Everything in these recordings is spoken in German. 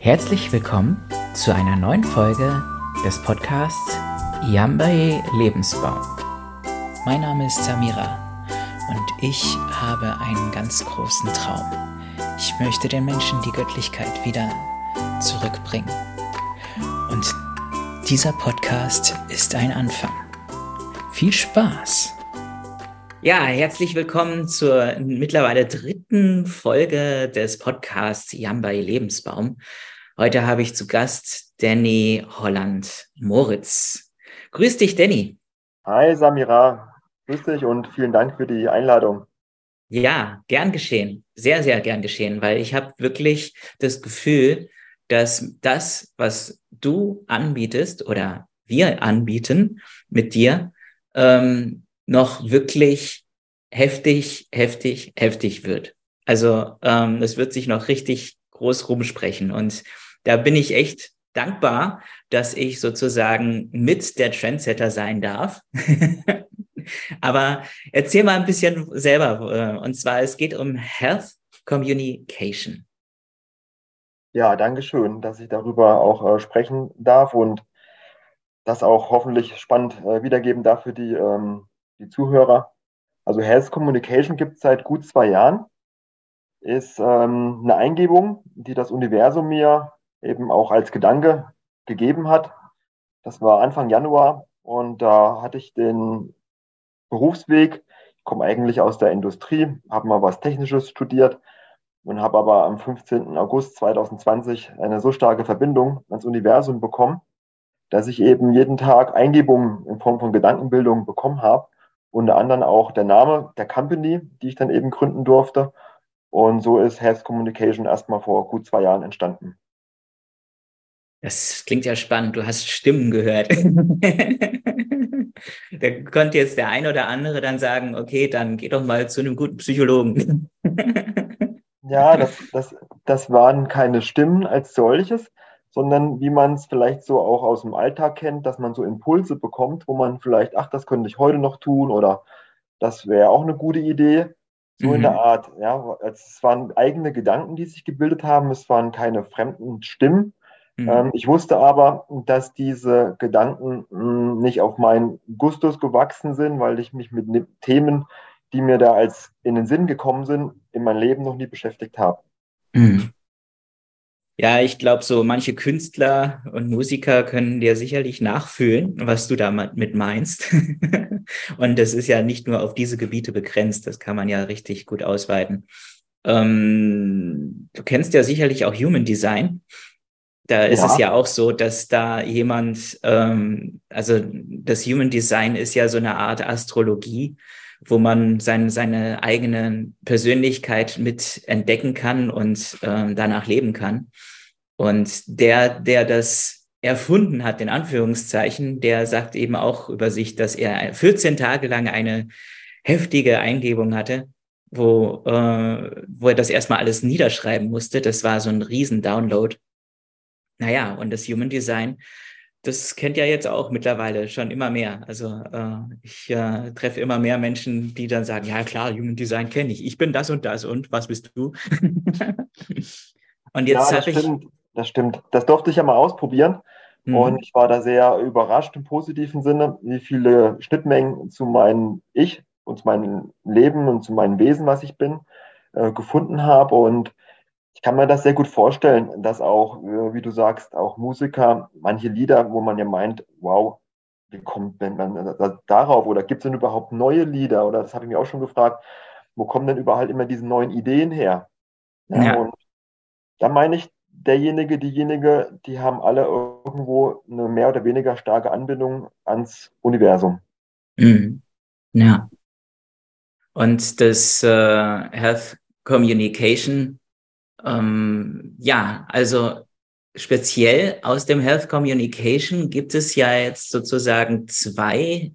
Herzlich willkommen zu einer neuen Folge des Podcasts Yambaye Lebensbaum. Mein Name ist Samira und ich habe einen ganz großen Traum. Ich möchte den Menschen die Göttlichkeit wieder zurückbringen. Und dieser Podcast ist ein Anfang. Viel Spaß! Ja, herzlich willkommen zur mittlerweile dritten Folge des Podcasts Yambai Lebensbaum. Heute habe ich zu Gast Danny Holland Moritz. Grüß dich, Danny. Hi, Samira. Grüß dich und vielen Dank für die Einladung. Ja, gern geschehen. Sehr, sehr gern geschehen, weil ich habe wirklich das Gefühl, dass das, was du anbietest oder wir anbieten mit dir, ähm, noch wirklich heftig, heftig, heftig wird. Also ähm, es wird sich noch richtig groß rumsprechen. Und da bin ich echt dankbar, dass ich sozusagen mit der Trendsetter sein darf. Aber erzähl mal ein bisschen selber. Äh, und zwar, es geht um Health Communication. Ja, danke schön, dass ich darüber auch äh, sprechen darf und das auch hoffentlich spannend äh, wiedergeben darf für die, ähm, die Zuhörer. Also Health Communication gibt es seit gut zwei Jahren. Ist ähm, eine Eingebung, die das Universum mir eben auch als Gedanke gegeben hat. Das war Anfang Januar und da hatte ich den Berufsweg. Ich komme eigentlich aus der Industrie, habe mal was Technisches studiert und habe aber am 15. August 2020 eine so starke Verbindung ans Universum bekommen, dass ich eben jeden Tag Eingebungen in Form von Gedankenbildung bekommen habe. Unter anderem auch der Name der Company, die ich dann eben gründen durfte. Und so ist Health Communication erstmal vor gut zwei Jahren entstanden. Das klingt ja spannend. Du hast Stimmen gehört. da könnte jetzt der ein oder andere dann sagen, okay, dann geh doch mal zu einem guten Psychologen. ja, das, das, das waren keine Stimmen als solches, sondern wie man es vielleicht so auch aus dem Alltag kennt, dass man so Impulse bekommt, wo man vielleicht, ach, das könnte ich heute noch tun oder das wäre auch eine gute Idee. So mhm. in der mhm. Art, ja. Es waren eigene Gedanken, die sich gebildet haben, es waren keine fremden Stimmen. Mhm. Ähm, ich wusste aber, dass diese Gedanken mh, hm, nicht auf meinen Gustus gewachsen sind, weil ich mich mit Themen, die mir da als in den Sinn gekommen sind, in mein Leben noch nie beschäftigt habe. Mhm. Ja, ich glaube, so manche Künstler und Musiker können dir sicherlich nachfühlen, was du damit meinst. und das ist ja nicht nur auf diese Gebiete begrenzt, das kann man ja richtig gut ausweiten. Ähm, du kennst ja sicherlich auch Human Design. Da ist ja. es ja auch so, dass da jemand, ähm, also das Human Design ist ja so eine Art Astrologie, wo man sein, seine eigene Persönlichkeit mit entdecken kann und äh, danach leben kann. Und der, der das erfunden hat, in Anführungszeichen, der sagt eben auch über sich, dass er 14 Tage lang eine heftige Eingebung hatte, wo, äh, wo er das erstmal alles niederschreiben musste. Das war so ein Riesen-Download. Naja, und das Human Design das kennt ja jetzt auch mittlerweile schon immer mehr. Also äh, ich äh, treffe immer mehr Menschen, die dann sagen, ja klar, Human Design kenne ich. Ich bin das und das und was bist du? und jetzt ja, habe ich... Stimmt, das stimmt. Das durfte ich ja mal ausprobieren. Mhm. Und ich war da sehr überrascht im positiven Sinne, wie viele Schnittmengen zu meinem Ich und zu meinem Leben und zu meinem Wesen, was ich bin, äh, gefunden habe. Und ich kann mir das sehr gut vorstellen, dass auch, äh, wie du sagst, auch Musiker, manche Lieder, wo man ja meint, wow, wie kommt denn man darauf? Oder gibt es denn überhaupt neue Lieder? Oder das habe ich mir auch schon gefragt, wo kommen denn überall immer diese neuen Ideen her? Ja, ja. Und da meine ich, derjenige, diejenige, die haben alle irgendwo eine mehr oder weniger starke Anbindung ans Universum. Mhm. Ja. Und das äh, Health Communication ähm, ja, also speziell aus dem Health Communication gibt es ja jetzt sozusagen zwei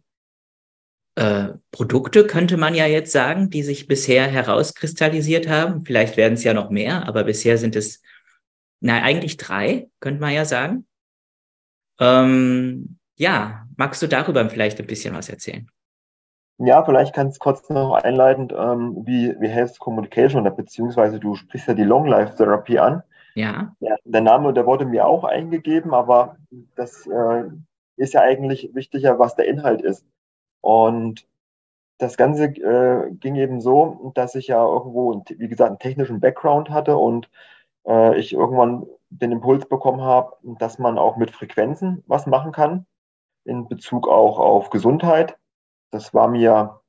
äh, Produkte, könnte man ja jetzt sagen, die sich bisher herauskristallisiert haben. Vielleicht werden es ja noch mehr, aber bisher sind es, na, eigentlich drei, könnte man ja sagen. Ähm, ja, magst du darüber vielleicht ein bisschen was erzählen? Ja, vielleicht kannst du kurz noch einleitend, ähm, wie, wie Health Communication oder beziehungsweise du sprichst ja die Long Life Therapy an. Ja. ja. Der Name, der wurde mir auch eingegeben, aber das äh, ist ja eigentlich wichtiger, was der Inhalt ist. Und das Ganze äh, ging eben so, dass ich ja irgendwo, wie gesagt, einen technischen Background hatte und äh, ich irgendwann den Impuls bekommen habe, dass man auch mit Frequenzen was machen kann, in Bezug auch auf Gesundheit. Das war mir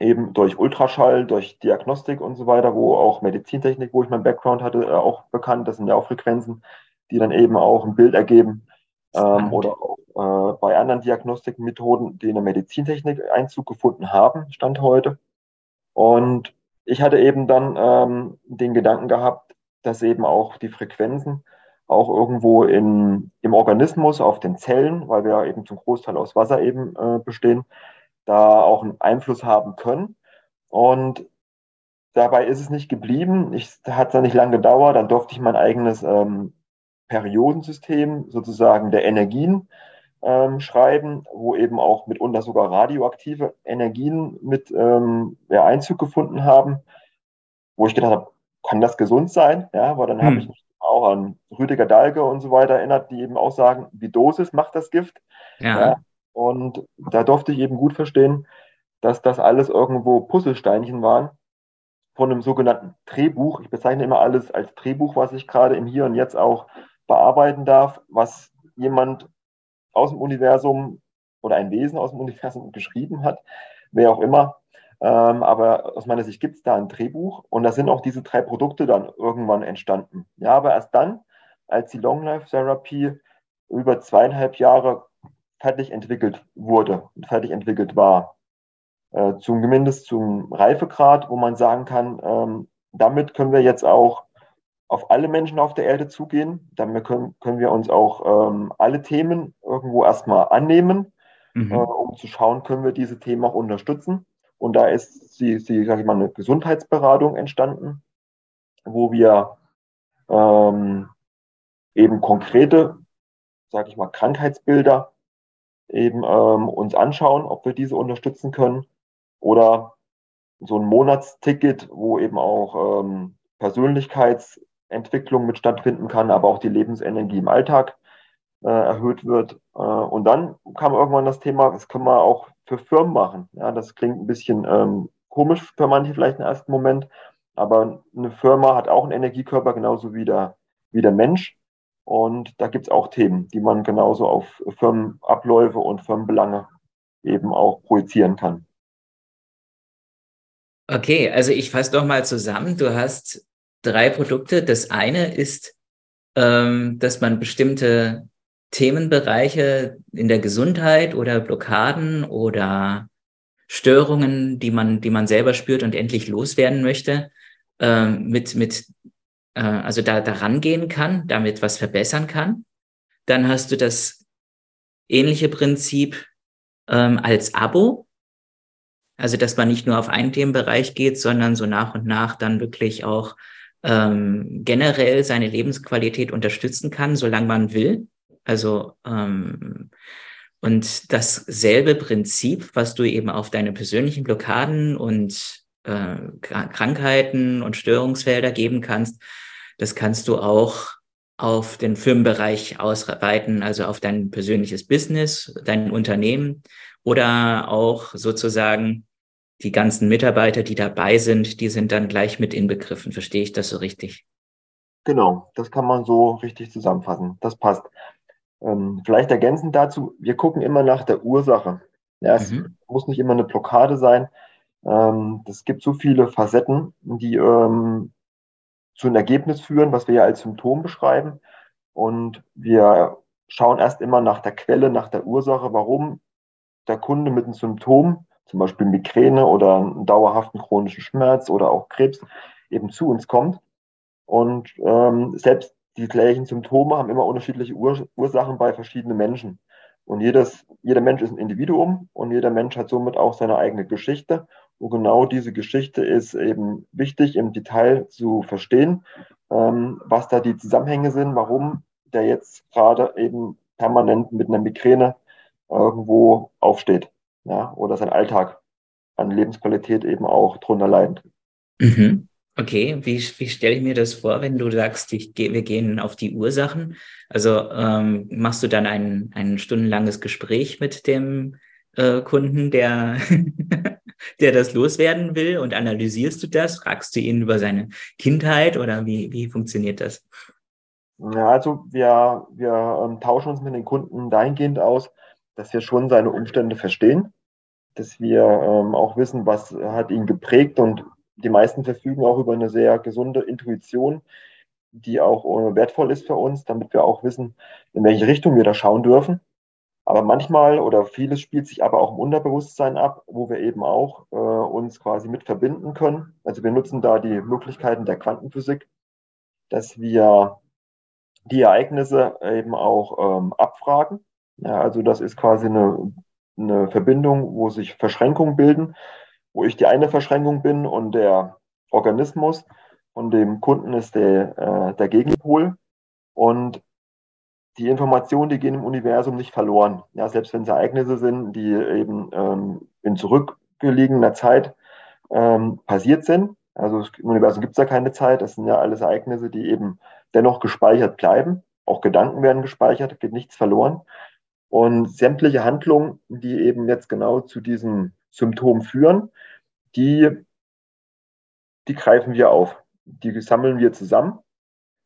eben durch Ultraschall, durch Diagnostik und so weiter, wo auch Medizintechnik, wo ich meinen Background hatte, äh, auch bekannt. Das sind ja auch Frequenzen, die dann eben auch ein Bild ergeben. Ähm, oder auch äh, bei anderen Diagnostikmethoden, die in der Medizintechnik Einzug gefunden haben, Stand heute. Und ich hatte eben dann ähm, den Gedanken gehabt, dass eben auch die Frequenzen auch irgendwo in, im Organismus, auf den Zellen, weil wir eben zum Großteil aus Wasser eben äh, bestehen, da auch einen Einfluss haben können. Und dabei ist es nicht geblieben. Ich hat dann nicht lange gedauert. Dann durfte ich mein eigenes ähm, Periodensystem sozusagen der Energien ähm, schreiben, wo eben auch mitunter sogar radioaktive Energien mit ähm, ja, Einzug gefunden haben, wo ich gedacht habe, kann das gesund sein? Ja, aber dann hm. habe ich mich auch an Rüdiger Dahlke und so weiter erinnert, die eben auch sagen, die Dosis macht das Gift. Ja. ja. Und da durfte ich eben gut verstehen, dass das alles irgendwo Puzzlesteinchen waren von einem sogenannten Drehbuch. Ich bezeichne immer alles als Drehbuch, was ich gerade im Hier und Jetzt auch bearbeiten darf, was jemand aus dem Universum oder ein Wesen aus dem Universum geschrieben hat, wer auch immer. Ähm, aber aus meiner Sicht gibt es da ein Drehbuch und da sind auch diese drei Produkte dann irgendwann entstanden. Ja, aber erst dann, als die Long Life Therapie über zweieinhalb Jahre fertig entwickelt wurde und fertig entwickelt war, äh, zumindest zum Reifegrad, wo man sagen kann, ähm, damit können wir jetzt auch auf alle Menschen auf der Erde zugehen. Damit können, können wir uns auch ähm, alle Themen irgendwo erstmal annehmen, mhm. äh, um zu schauen, können wir diese Themen auch unterstützen. Und da ist sie, sie sage ich mal, eine Gesundheitsberatung entstanden, wo wir ähm, eben konkrete, sage ich mal, Krankheitsbilder eben ähm, uns anschauen, ob wir diese unterstützen können. Oder so ein Monatsticket, wo eben auch ähm, Persönlichkeitsentwicklung mit stattfinden kann, aber auch die Lebensenergie im Alltag äh, erhöht wird. Äh, und dann kam irgendwann das Thema, das können wir auch für Firmen machen. Ja, das klingt ein bisschen ähm, komisch für manche vielleicht im ersten Moment, aber eine Firma hat auch einen Energiekörper, genauso wie der, wie der Mensch. Und da gibt es auch Themen, die man genauso auf Firmenabläufe und Firmenbelange eben auch projizieren kann. Okay, also ich fasse doch mal zusammen. Du hast drei Produkte. Das eine ist, ähm, dass man bestimmte Themenbereiche in der Gesundheit oder Blockaden oder Störungen, die man, die man selber spürt und endlich loswerden möchte, äh, mit, mit, äh, also da, da rangehen kann, damit was verbessern kann. Dann hast du das ähnliche Prinzip ähm, als Abo. Also, dass man nicht nur auf einen Themenbereich geht, sondern so nach und nach dann wirklich auch ähm, generell seine Lebensqualität unterstützen kann, solange man will. Also ähm, und dasselbe Prinzip, was du eben auf deine persönlichen Blockaden und äh, Krankheiten und Störungsfelder geben kannst, das kannst du auch auf den Firmenbereich ausweiten, also auf dein persönliches Business, dein Unternehmen oder auch sozusagen die ganzen Mitarbeiter, die dabei sind, die sind dann gleich mit inbegriffen. Verstehe ich das so richtig? Genau, das kann man so richtig zusammenfassen. Das passt. Ähm, vielleicht ergänzend dazu, wir gucken immer nach der Ursache. Ja, es mhm. muss nicht immer eine Blockade sein. Ähm, es gibt so viele Facetten, die ähm, zu einem Ergebnis führen, was wir ja als Symptom beschreiben. Und wir schauen erst immer nach der Quelle, nach der Ursache, warum der Kunde mit einem Symptom, zum Beispiel Migräne oder einen dauerhaften chronischen Schmerz oder auch Krebs, eben zu uns kommt. Und ähm, selbst die gleichen Symptome haben immer unterschiedliche Ur Ursachen bei verschiedenen Menschen. Und jedes, jeder Mensch ist ein Individuum und jeder Mensch hat somit auch seine eigene Geschichte. Und genau diese Geschichte ist eben wichtig im Detail zu verstehen, ähm, was da die Zusammenhänge sind, warum der jetzt gerade eben permanent mit einer Migräne irgendwo aufsteht ja, oder sein Alltag an Lebensqualität eben auch drunter leidet. Mhm. Okay, wie, wie stelle ich mir das vor, wenn du sagst, ich, wir gehen auf die Ursachen? Also ähm, machst du dann ein, ein stundenlanges Gespräch mit dem äh, Kunden, der, der das loswerden will und analysierst du das? Fragst du ihn über seine Kindheit oder wie, wie funktioniert das? Ja, also wir, wir ähm, tauschen uns mit den Kunden dahingehend aus, dass wir schon seine Umstände verstehen, dass wir ähm, auch wissen, was hat ihn geprägt und die meisten verfügen auch über eine sehr gesunde Intuition, die auch äh, wertvoll ist für uns, damit wir auch wissen, in welche Richtung wir da schauen dürfen. Aber manchmal oder vieles spielt sich aber auch im Unterbewusstsein ab, wo wir eben auch äh, uns quasi mit verbinden können. Also wir nutzen da die Möglichkeiten der Quantenphysik, dass wir die Ereignisse eben auch ähm, abfragen. Ja, also das ist quasi eine, eine Verbindung, wo sich Verschränkungen bilden wo ich die eine Verschränkung bin und der Organismus von dem Kunden ist der, äh, der Gegenpol. Und die Informationen, die gehen im Universum nicht verloren. Ja, selbst wenn es Ereignisse sind, die eben ähm, in zurückgelegener Zeit ähm, passiert sind. Also im Universum gibt es ja keine Zeit. Das sind ja alles Ereignisse, die eben dennoch gespeichert bleiben. Auch Gedanken werden gespeichert, geht nichts verloren. Und sämtliche Handlungen, die eben jetzt genau zu diesem Symptom führen, die, die greifen wir auf. Die sammeln wir zusammen.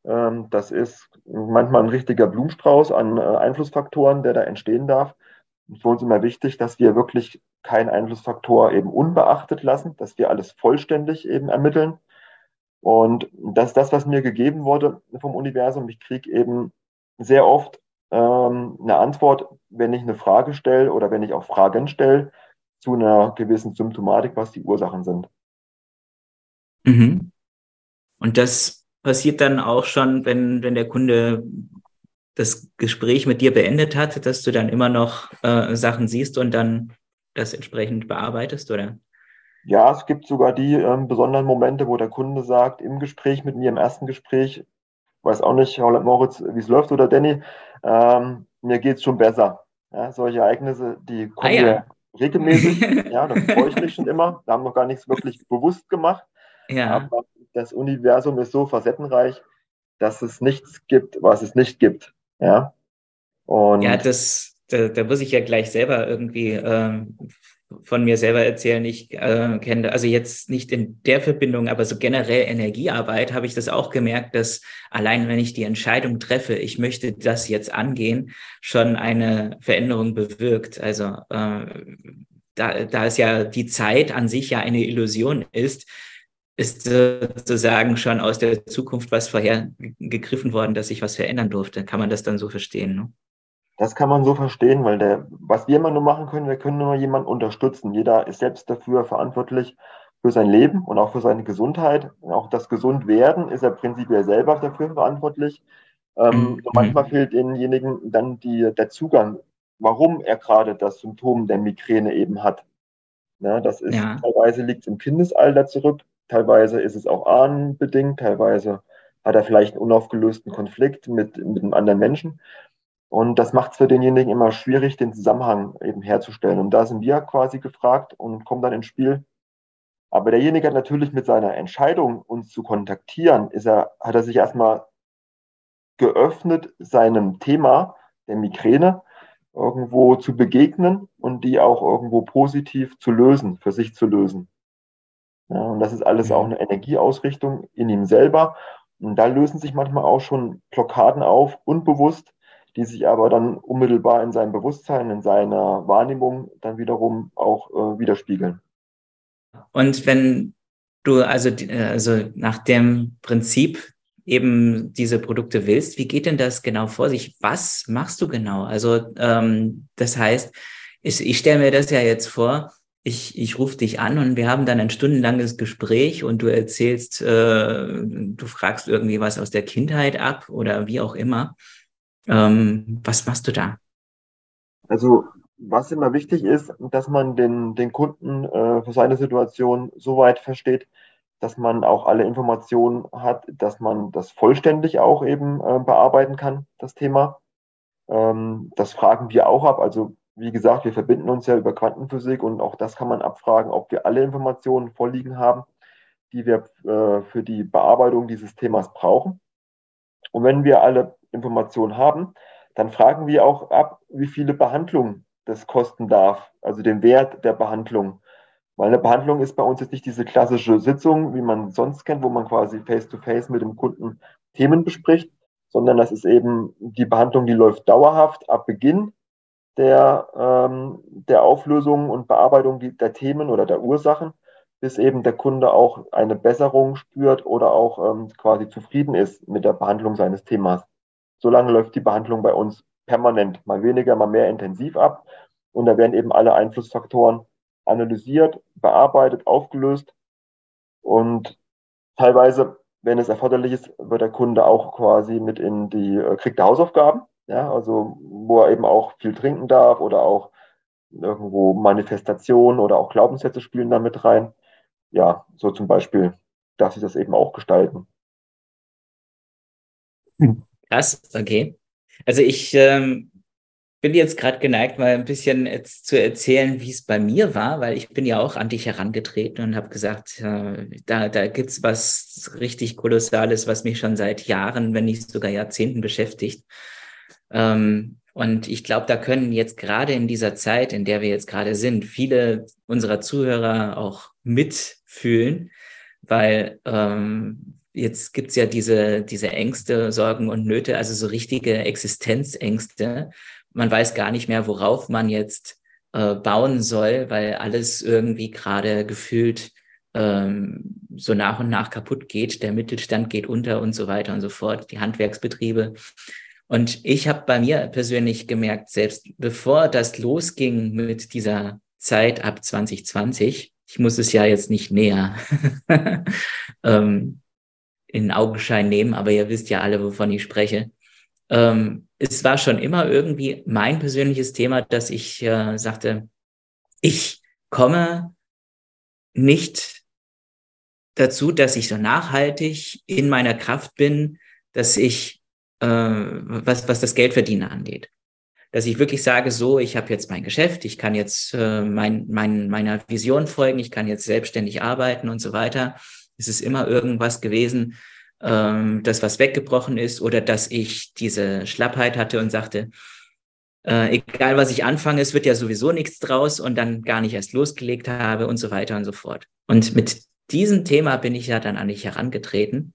Ähm, das ist manchmal ein richtiger Blumenstrauß an äh, Einflussfaktoren, der da entstehen darf. Und für uns immer wichtig, dass wir wirklich keinen Einflussfaktor eben unbeachtet lassen, dass wir alles vollständig eben ermitteln. Und das ist das, was mir gegeben wurde vom Universum. Ich kriege eben sehr oft ähm, eine Antwort, wenn ich eine Frage stelle oder wenn ich auch Fragen stelle, zu einer gewissen Symptomatik, was die Ursachen sind. Mhm. Und das passiert dann auch schon, wenn, wenn der Kunde das Gespräch mit dir beendet hat, dass du dann immer noch äh, Sachen siehst und dann das entsprechend bearbeitest, oder? Ja, es gibt sogar die ähm, besonderen Momente, wo der Kunde sagt, im Gespräch mit mir, im ersten Gespräch, weiß auch nicht, Moritz, wie es läuft oder Danny, ähm, mir geht es schon besser. Ja, solche Ereignisse, die kommen ah, ja regelmäßig. ja, da freue ich mich schon immer. Da haben wir gar nichts wirklich bewusst gemacht. Ja. Aber das Universum ist so facettenreich, dass es nichts gibt, was es nicht gibt. Ja. Und ja, das, da, da muss ich ja gleich selber irgendwie ähm, von mir selber erzählen. Ich äh, kenne, also jetzt nicht in der Verbindung, aber so generell Energiearbeit habe ich das auch gemerkt, dass allein wenn ich die Entscheidung treffe, ich möchte das jetzt angehen, schon eine Veränderung bewirkt. Also äh, da, da es ja die Zeit an sich ja eine Illusion ist, ist sozusagen schon aus der Zukunft was vorher gegriffen worden, dass sich was verändern durfte. Kann man das dann so verstehen? Ne? Das kann man so verstehen, weil der, was wir immer nur machen können, wir können nur jemanden unterstützen. Jeder ist selbst dafür verantwortlich für sein Leben und auch für seine Gesundheit. Und auch das Gesundwerden ist er prinzipiell selber dafür verantwortlich. Ähm, mhm. manchmal fehlt denjenigen dann die, der Zugang, warum er gerade das Symptom der Migräne eben hat. Ja, das ist ja. teilweise liegt es im Kindesalter zurück, teilweise ist es auch ahnenbedingt, teilweise hat er vielleicht einen unaufgelösten Konflikt mit, mit einem anderen Menschen. Und das macht es für denjenigen immer schwierig, den Zusammenhang eben herzustellen. Und da sind wir quasi gefragt und kommen dann ins Spiel. Aber derjenige hat natürlich mit seiner Entscheidung, uns zu kontaktieren, ist er, hat er sich erstmal geöffnet, seinem Thema der Migräne irgendwo zu begegnen und die auch irgendwo positiv zu lösen, für sich zu lösen. Ja, und das ist alles auch mhm. eine Energieausrichtung in ihm selber. Und da lösen sich manchmal auch schon Blockaden auf, unbewusst, die sich aber dann unmittelbar in seinem Bewusstsein, in seiner Wahrnehmung dann wiederum auch äh, widerspiegeln. Und wenn du also, also nach dem Prinzip eben diese Produkte willst, wie geht denn das genau vor sich? Was machst du genau? Also ähm, das heißt, ich, ich stelle mir das ja jetzt vor, ich, ich rufe dich an und wir haben dann ein stundenlanges Gespräch und du erzählst, äh, du fragst irgendwie was aus der Kindheit ab oder wie auch immer. Ähm, was machst du da? Also was immer wichtig ist, dass man den, den Kunden äh, für seine Situation so weit versteht, dass man auch alle Informationen hat, dass man das vollständig auch eben äh, bearbeiten kann, das Thema. Ähm, das fragen wir auch ab. Also wie gesagt, wir verbinden uns ja über Quantenphysik und auch das kann man abfragen, ob wir alle Informationen vorliegen haben, die wir äh, für die Bearbeitung dieses Themas brauchen. Und wenn wir alle Informationen haben, dann fragen wir auch ab, wie viele Behandlungen das kosten darf, also den Wert der Behandlung. Weil eine Behandlung ist bei uns jetzt nicht diese klassische Sitzung, wie man sonst kennt, wo man quasi face-to-face -face mit dem Kunden Themen bespricht, sondern das ist eben die Behandlung, die läuft dauerhaft ab Beginn der, ähm, der Auflösung und Bearbeitung der Themen oder der Ursachen, bis eben der Kunde auch eine Besserung spürt oder auch ähm, quasi zufrieden ist mit der Behandlung seines Themas. Solange läuft die Behandlung bei uns permanent, mal weniger, mal mehr intensiv ab. Und da werden eben alle Einflussfaktoren analysiert, bearbeitet, aufgelöst. Und teilweise, wenn es erforderlich ist, wird der Kunde auch quasi mit in die, äh, kriegt Hausaufgaben, ja, also wo er eben auch viel trinken darf oder auch irgendwo Manifestationen oder auch Glaubenssätze spielen da mit rein. Ja, so zum Beispiel darf sich das eben auch gestalten. Krass, okay. Also ich ähm, bin jetzt gerade geneigt, mal ein bisschen jetzt zu erzählen, wie es bei mir war, weil ich bin ja auch an dich herangetreten und habe gesagt, äh, da, da gibt's was richtig Kolossales, was mich schon seit Jahren, wenn nicht sogar Jahrzehnten beschäftigt. Ähm, und ich glaube, da können jetzt gerade in dieser Zeit, in der wir jetzt gerade sind, viele unserer Zuhörer auch mitfühlen, weil ähm, jetzt gibt's ja diese, diese Ängste, Sorgen und Nöte, also so richtige Existenzängste. Man weiß gar nicht mehr, worauf man jetzt äh, bauen soll, weil alles irgendwie gerade gefühlt ähm, so nach und nach kaputt geht. Der Mittelstand geht unter und so weiter und so fort, die Handwerksbetriebe. Und ich habe bei mir persönlich gemerkt, selbst bevor das losging mit dieser Zeit ab 2020, ich muss es ja jetzt nicht näher ähm, in Augenschein nehmen, aber ihr wisst ja alle, wovon ich spreche. Ähm, es war schon immer irgendwie mein persönliches Thema, dass ich äh, sagte, ich komme nicht dazu, dass ich so nachhaltig in meiner Kraft bin, dass ich, äh, was, was das Geldverdienen angeht. Dass ich wirklich sage, so, ich habe jetzt mein Geschäft, ich kann jetzt äh, mein, mein, meiner Vision folgen, ich kann jetzt selbstständig arbeiten und so weiter. Es ist immer irgendwas gewesen, ähm, das was weggebrochen ist oder dass ich diese Schlappheit hatte und sagte, äh, egal was ich anfange, es wird ja sowieso nichts draus und dann gar nicht erst losgelegt habe und so weiter und so fort. Und mit diesem Thema bin ich ja dann an dich herangetreten.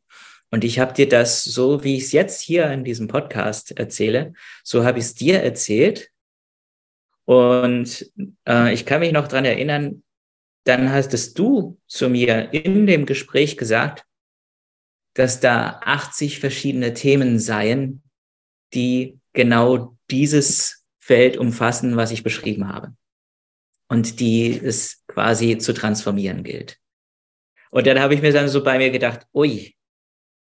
Und ich habe dir das, so wie ich es jetzt hier in diesem Podcast erzähle, so habe ich es dir erzählt. Und äh, ich kann mich noch dran erinnern, dann hast es du zu mir in dem Gespräch gesagt, dass da 80 verschiedene Themen seien, die genau dieses Feld umfassen, was ich beschrieben habe. Und die es quasi zu transformieren gilt. Und dann habe ich mir dann so bei mir gedacht, ui,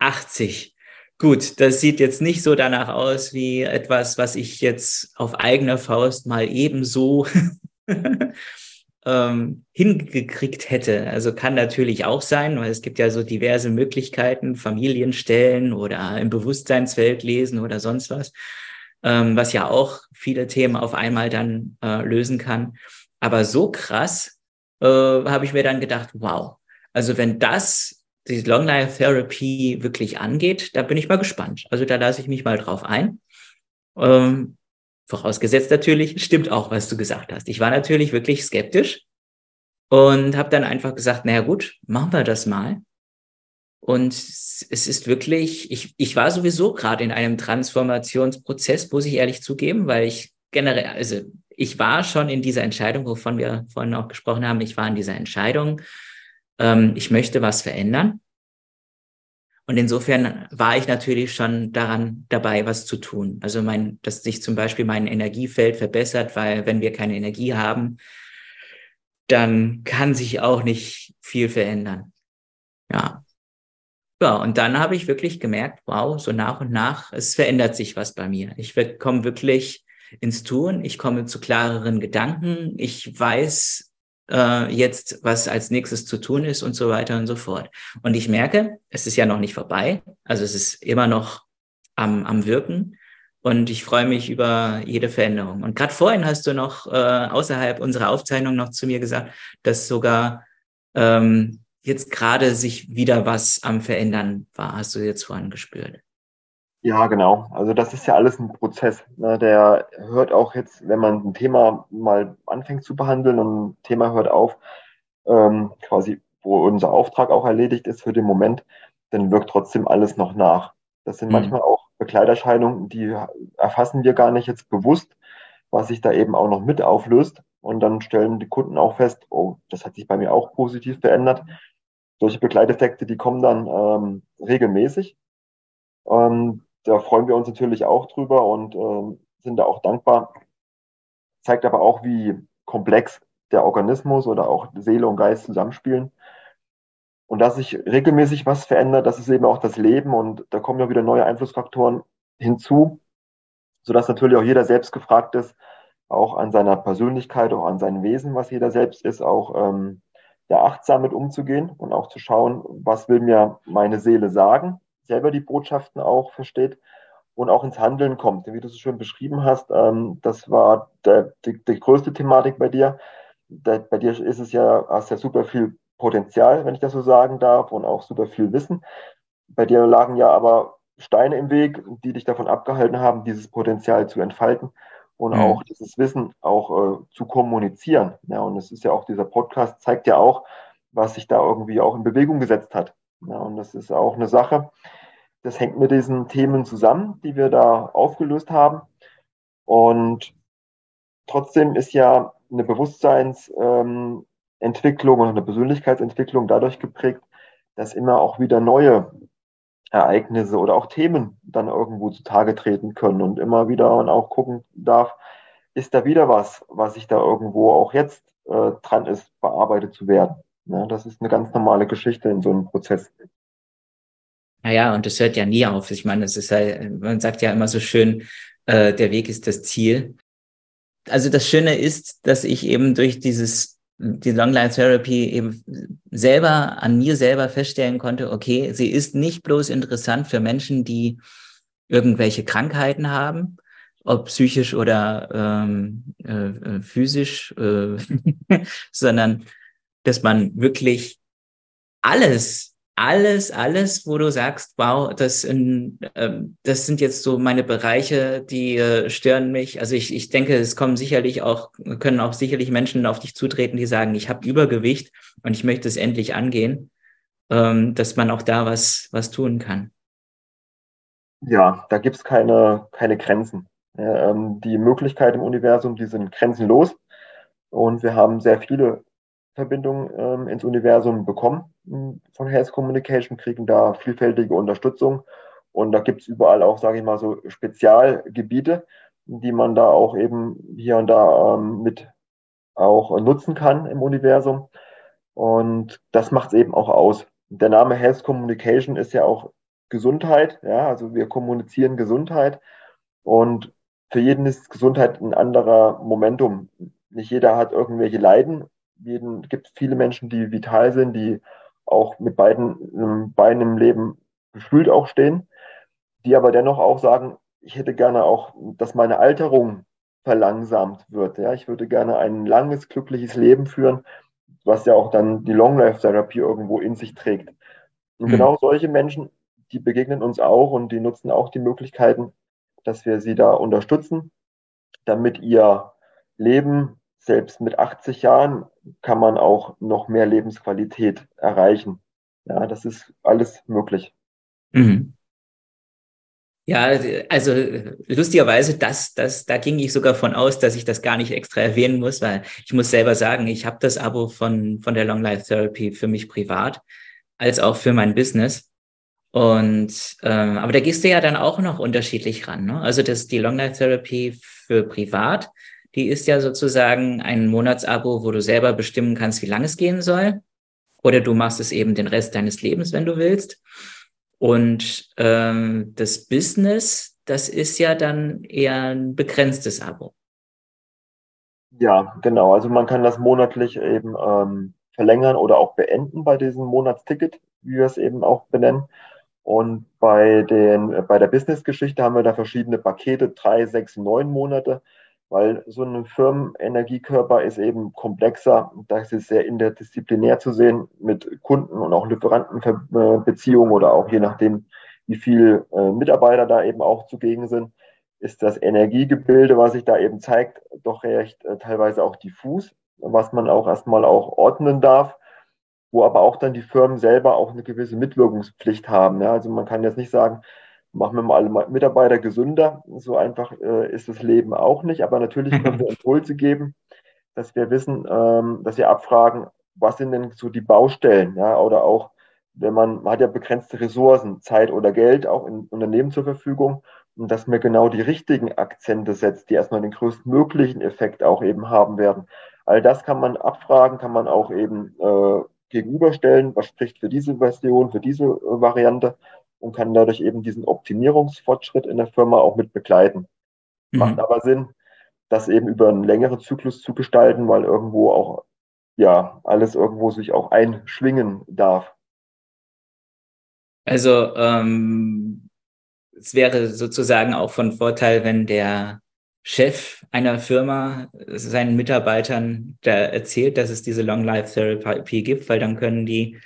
80. Gut, das sieht jetzt nicht so danach aus wie etwas, was ich jetzt auf eigener Faust mal ebenso ähm, hingekriegt hätte. Also kann natürlich auch sein, weil es gibt ja so diverse Möglichkeiten, Familienstellen oder im Bewusstseinsfeld lesen oder sonst was, ähm, was ja auch viele Themen auf einmal dann äh, lösen kann. Aber so krass äh, habe ich mir dann gedacht, wow, also wenn das die Long Life Therapy wirklich angeht, da bin ich mal gespannt. Also da lasse ich mich mal drauf ein. Ähm, Vorausgesetzt natürlich, stimmt auch, was du gesagt hast. Ich war natürlich wirklich skeptisch und habe dann einfach gesagt, naja gut, machen wir das mal. Und es ist wirklich, ich, ich war sowieso gerade in einem Transformationsprozess, muss ich ehrlich zugeben, weil ich generell, also ich war schon in dieser Entscheidung, wovon wir vorhin auch gesprochen haben, ich war in dieser Entscheidung, ähm, ich möchte was verändern. Und insofern war ich natürlich schon daran dabei, was zu tun. Also mein, dass sich zum Beispiel mein Energiefeld verbessert, weil wenn wir keine Energie haben, dann kann sich auch nicht viel verändern. Ja. Ja, und dann habe ich wirklich gemerkt, wow, so nach und nach, es verändert sich was bei mir. Ich komme wirklich ins Tun, ich komme zu klareren Gedanken, ich weiß, äh, jetzt, was als nächstes zu tun ist und so weiter und so fort. Und ich merke, es ist ja noch nicht vorbei. Also es ist immer noch am, am Wirken. Und ich freue mich über jede Veränderung. Und gerade vorhin hast du noch äh, außerhalb unserer Aufzeichnung noch zu mir gesagt, dass sogar ähm, jetzt gerade sich wieder was am Verändern war, hast du jetzt vorhin gespürt. Ja, genau. Also das ist ja alles ein Prozess. Ne? Der hört auch jetzt, wenn man ein Thema mal anfängt zu behandeln und ein Thema hört auf, ähm, quasi, wo unser Auftrag auch erledigt ist für den Moment, dann wirkt trotzdem alles noch nach. Das sind mhm. manchmal auch Bekleiderscheinungen, die erfassen wir gar nicht jetzt bewusst, was sich da eben auch noch mit auflöst. Und dann stellen die Kunden auch fest, oh, das hat sich bei mir auch positiv verändert. Solche Begleiteffekte, die kommen dann ähm, regelmäßig. Und da freuen wir uns natürlich auch drüber und äh, sind da auch dankbar. Zeigt aber auch, wie komplex der Organismus oder auch Seele und Geist zusammenspielen. Und dass sich regelmäßig was verändert, das ist eben auch das Leben und da kommen ja wieder neue Einflussfaktoren hinzu, sodass natürlich auch jeder selbst gefragt ist, auch an seiner Persönlichkeit, auch an seinem Wesen, was jeder selbst ist, auch ähm, ja, achtsam mit umzugehen und auch zu schauen, was will mir meine Seele sagen selber die Botschaften auch versteht und auch ins Handeln kommt. Wie du es schön beschrieben hast, ähm, das war der, die, die, größte Thematik bei dir. Der, bei dir ist es ja, hast ja super viel Potenzial, wenn ich das so sagen darf, und auch super viel Wissen. Bei dir lagen ja aber Steine im Weg, die dich davon abgehalten haben, dieses Potenzial zu entfalten und mhm. auch dieses Wissen auch äh, zu kommunizieren. Ja, und es ist ja auch dieser Podcast zeigt ja auch, was sich da irgendwie auch in Bewegung gesetzt hat. Ja, und das ist auch eine Sache, das hängt mit diesen Themen zusammen, die wir da aufgelöst haben. Und trotzdem ist ja eine Bewusstseinsentwicklung ähm, und eine Persönlichkeitsentwicklung dadurch geprägt, dass immer auch wieder neue Ereignisse oder auch Themen dann irgendwo zutage treten können und immer wieder und auch gucken darf, ist da wieder was, was sich da irgendwo auch jetzt äh, dran ist, bearbeitet zu werden. Ja, das ist eine ganz normale Geschichte in so einem Prozess. Naja, und das hört ja nie auf. Ich meine, es ist ja, man sagt ja immer so schön, äh, der Weg ist das Ziel. Also das Schöne ist, dass ich eben durch dieses, die Long Life Therapy eben selber an mir selber feststellen konnte, okay, sie ist nicht bloß interessant für Menschen, die irgendwelche Krankheiten haben, ob psychisch oder ähm, äh, physisch, äh, sondern dass man wirklich alles, alles, alles, wo du sagst, wow, das, in, äh, das sind jetzt so meine Bereiche, die äh, stören mich. Also ich, ich denke, es kommen sicherlich auch, können auch sicherlich Menschen auf dich zutreten, die sagen, ich habe Übergewicht und ich möchte es endlich angehen, ähm, dass man auch da was, was tun kann. Ja, da gibt es keine, keine Grenzen. Ähm, die Möglichkeiten im Universum, die sind grenzenlos. Und wir haben sehr viele Verbindung ähm, ins Universum bekommen hm, von Health Communication, kriegen da vielfältige Unterstützung. Und da gibt es überall auch, sage ich mal, so Spezialgebiete, die man da auch eben hier und da ähm, mit auch nutzen kann im Universum. Und das macht es eben auch aus. Der Name Health Communication ist ja auch Gesundheit. Ja, also wir kommunizieren Gesundheit. Und für jeden ist Gesundheit ein anderer Momentum. Nicht jeder hat irgendwelche Leiden jeden, gibt viele Menschen, die vital sind, die auch mit beiden Beinen im Leben gefühlt auch stehen, die aber dennoch auch sagen, ich hätte gerne auch, dass meine Alterung verlangsamt wird. Ja, ich würde gerne ein langes, glückliches Leben führen, was ja auch dann die Long Life Therapie irgendwo in sich trägt. Und mhm. genau solche Menschen, die begegnen uns auch und die nutzen auch die Möglichkeiten, dass wir sie da unterstützen, damit ihr Leben selbst mit 80 Jahren kann man auch noch mehr Lebensqualität erreichen. Ja, das ist alles möglich. Mhm. Ja, also lustigerweise, das, das, da ging ich sogar von aus, dass ich das gar nicht extra erwähnen muss, weil ich muss selber sagen, ich habe das Abo von, von der Long Life Therapy für mich privat, als auch für mein Business. Und ähm, aber da gehst du ja dann auch noch unterschiedlich ran. Ne? Also das die Long Life Therapy für privat die ist ja sozusagen ein Monatsabo, wo du selber bestimmen kannst, wie lange es gehen soll. Oder du machst es eben den Rest deines Lebens, wenn du willst. Und ähm, das Business, das ist ja dann eher ein begrenztes Abo. Ja, genau. Also man kann das monatlich eben ähm, verlängern oder auch beenden bei diesem Monatsticket, wie wir es eben auch benennen. Und bei, den, bei der Business-Geschichte haben wir da verschiedene Pakete, drei, sechs, neun Monate weil so ein Firmenenergiekörper ist eben komplexer. Das ist sehr interdisziplinär zu sehen mit Kunden und auch Lieferantenbeziehungen oder auch je nachdem, wie viel äh, Mitarbeiter da eben auch zugegen sind, ist das Energiegebilde, was sich da eben zeigt, doch recht äh, teilweise auch diffus, was man auch erstmal auch ordnen darf, wo aber auch dann die Firmen selber auch eine gewisse Mitwirkungspflicht haben. Ja? Also man kann jetzt nicht sagen, machen wir mal alle Mitarbeiter gesünder. So einfach äh, ist das Leben auch nicht. Aber natürlich können wir Impulse geben, dass wir wissen, ähm, dass wir abfragen, was sind denn so die Baustellen, ja, oder auch, wenn man, man hat ja begrenzte Ressourcen, Zeit oder Geld auch in Unternehmen zur Verfügung und dass man genau die richtigen Akzente setzt, die erstmal den größtmöglichen Effekt auch eben haben werden. All das kann man abfragen, kann man auch eben äh, gegenüberstellen, was spricht für diese Version, für diese äh, Variante und kann dadurch eben diesen Optimierungsfortschritt in der Firma auch mit begleiten. Mhm. Macht aber Sinn, das eben über einen längeren Zyklus zu gestalten, weil irgendwo auch ja alles irgendwo sich auch einschwingen darf. Also ähm, es wäre sozusagen auch von Vorteil, wenn der Chef einer Firma seinen Mitarbeitern da erzählt, dass es diese Long Life Therapy gibt, weil dann können die,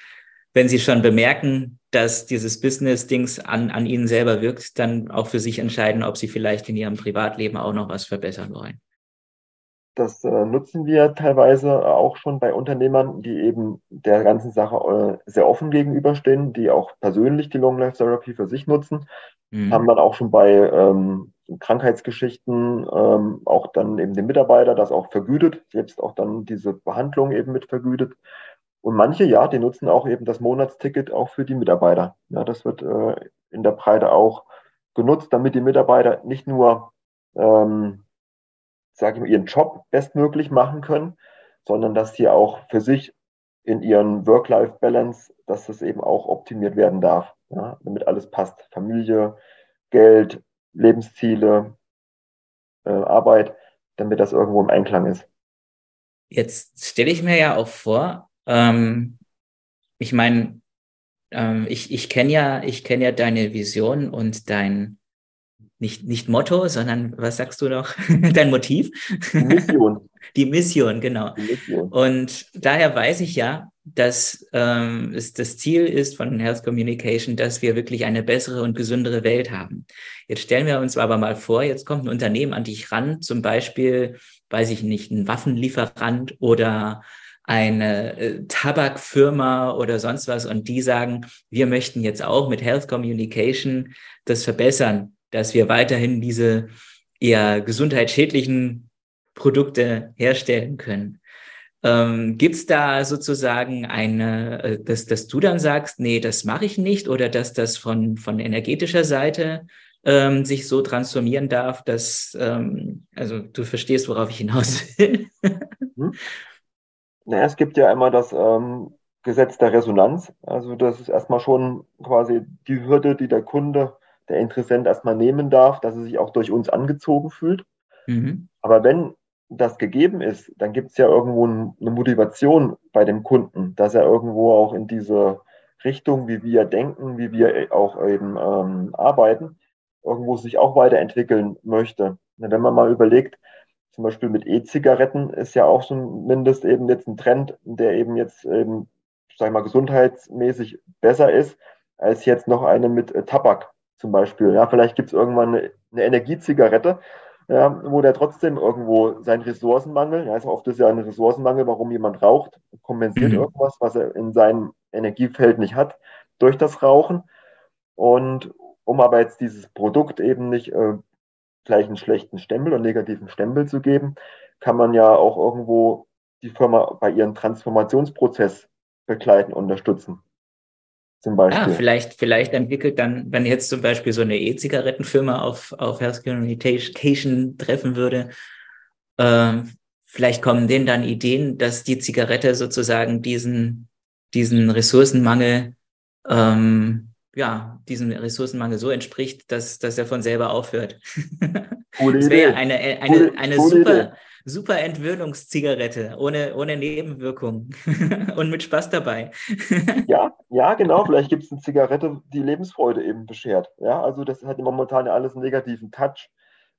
wenn sie schon bemerken, dass dieses Business-Dings an, an ihnen selber wirkt, dann auch für sich entscheiden, ob sie vielleicht in ihrem Privatleben auch noch was verbessern wollen. Das äh, nutzen wir teilweise auch schon bei Unternehmern, die eben der ganzen Sache äh, sehr offen gegenüberstehen, die auch persönlich die Long Life Therapy für sich nutzen. Mhm. Haben dann auch schon bei ähm, Krankheitsgeschichten ähm, auch dann eben den Mitarbeiter das auch vergütet, selbst auch dann diese Behandlung eben mit vergütet. Und manche, ja, die nutzen auch eben das Monatsticket auch für die Mitarbeiter. Ja, das wird äh, in der Breite auch genutzt, damit die Mitarbeiter nicht nur, ähm, sage ich mal, ihren Job bestmöglich machen können, sondern dass sie auch für sich in ihren Work-Life-Balance, dass das eben auch optimiert werden darf, ja, damit alles passt. Familie, Geld, Lebensziele, äh, Arbeit, damit das irgendwo im Einklang ist. Jetzt stelle ich mir ja auch vor, ähm, ich meine, ähm, ich, ich kenne ja, ich kenne ja deine Vision und dein nicht, nicht Motto, sondern was sagst du noch? dein Motiv? Die Mission. Die Mission, genau. Die Mission. Und daher weiß ich ja, dass ähm, es das Ziel ist von Health Communication, dass wir wirklich eine bessere und gesündere Welt haben. Jetzt stellen wir uns aber mal vor, jetzt kommt ein Unternehmen an dich ran, zum Beispiel, weiß ich nicht, ein Waffenlieferant oder eine äh, Tabakfirma oder sonst was und die sagen, wir möchten jetzt auch mit Health Communication das verbessern, dass wir weiterhin diese eher gesundheitsschädlichen Produkte herstellen können. Ähm, Gibt es da sozusagen eine, äh, dass, dass du dann sagst, nee, das mache ich nicht oder dass das von, von energetischer Seite ähm, sich so transformieren darf, dass, ähm, also du verstehst, worauf ich hinaus will. Naja, es gibt ja immer das ähm, Gesetz der Resonanz. Also das ist erstmal schon quasi die Hürde, die der Kunde, der Interessent erstmal nehmen darf, dass er sich auch durch uns angezogen fühlt. Mhm. Aber wenn das gegeben ist, dann gibt es ja irgendwo eine Motivation bei dem Kunden, dass er irgendwo auch in diese Richtung, wie wir denken, wie wir auch eben ähm, arbeiten, irgendwo sich auch weiterentwickeln möchte. Wenn man mal überlegt, zum Beispiel mit E-Zigaretten ist ja auch zumindest eben jetzt ein Trend, der eben jetzt eben, sag ich mal, gesundheitsmäßig besser ist, als jetzt noch eine mit äh, Tabak zum Beispiel. Ja, vielleicht gibt es irgendwann eine, eine Energiezigarette, ja, wo der trotzdem irgendwo seinen Ressourcenmangel, ja, also oft ist ja ein Ressourcenmangel, warum jemand raucht, kompensiert mhm. irgendwas, was er in seinem Energiefeld nicht hat, durch das Rauchen. Und um aber jetzt dieses Produkt eben nicht äh, gleich einen schlechten Stempel und negativen Stempel zu geben, kann man ja auch irgendwo die Firma bei ihrem Transformationsprozess begleiten, unterstützen. Zum Beispiel. Ja, vielleicht, vielleicht entwickelt dann, wenn jetzt zum Beispiel so eine E-Zigarettenfirma auf, auf Health Communication treffen würde, äh, vielleicht kommen denen dann Ideen, dass die Zigarette sozusagen diesen, diesen Ressourcenmangel ähm, ja, diesem Ressourcenmangel so entspricht, dass, dass er von selber aufhört. Das wäre eine, eine, coole, eine coole super, super Entwöhnungszigarette, ohne, ohne Nebenwirkungen und mit Spaß dabei. ja, ja, genau. Vielleicht gibt es eine Zigarette, die Lebensfreude eben beschert. Ja, also das hat momentan ja alles einen negativen Touch.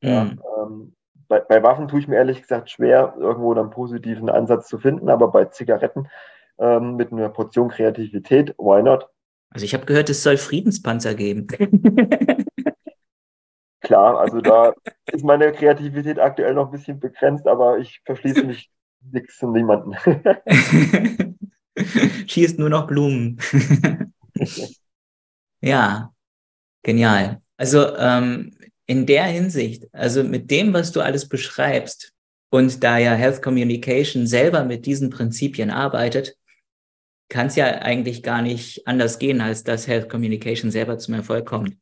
Ja, mm. ähm, bei, bei, Waffen tue ich mir ehrlich gesagt schwer, irgendwo einen positiven Ansatz zu finden, aber bei Zigaretten ähm, mit einer Portion Kreativität, why not? Also ich habe gehört, es soll Friedenspanzer geben. Klar, also da ist meine Kreativität aktuell noch ein bisschen begrenzt, aber ich verschließe mich nichts und niemanden. Schießt nur noch Blumen. ja, genial. Also ähm, in der Hinsicht, also mit dem, was du alles beschreibst und da ja Health Communication selber mit diesen Prinzipien arbeitet, kann es ja eigentlich gar nicht anders gehen, als dass Health Communication selber zum Erfolg kommt.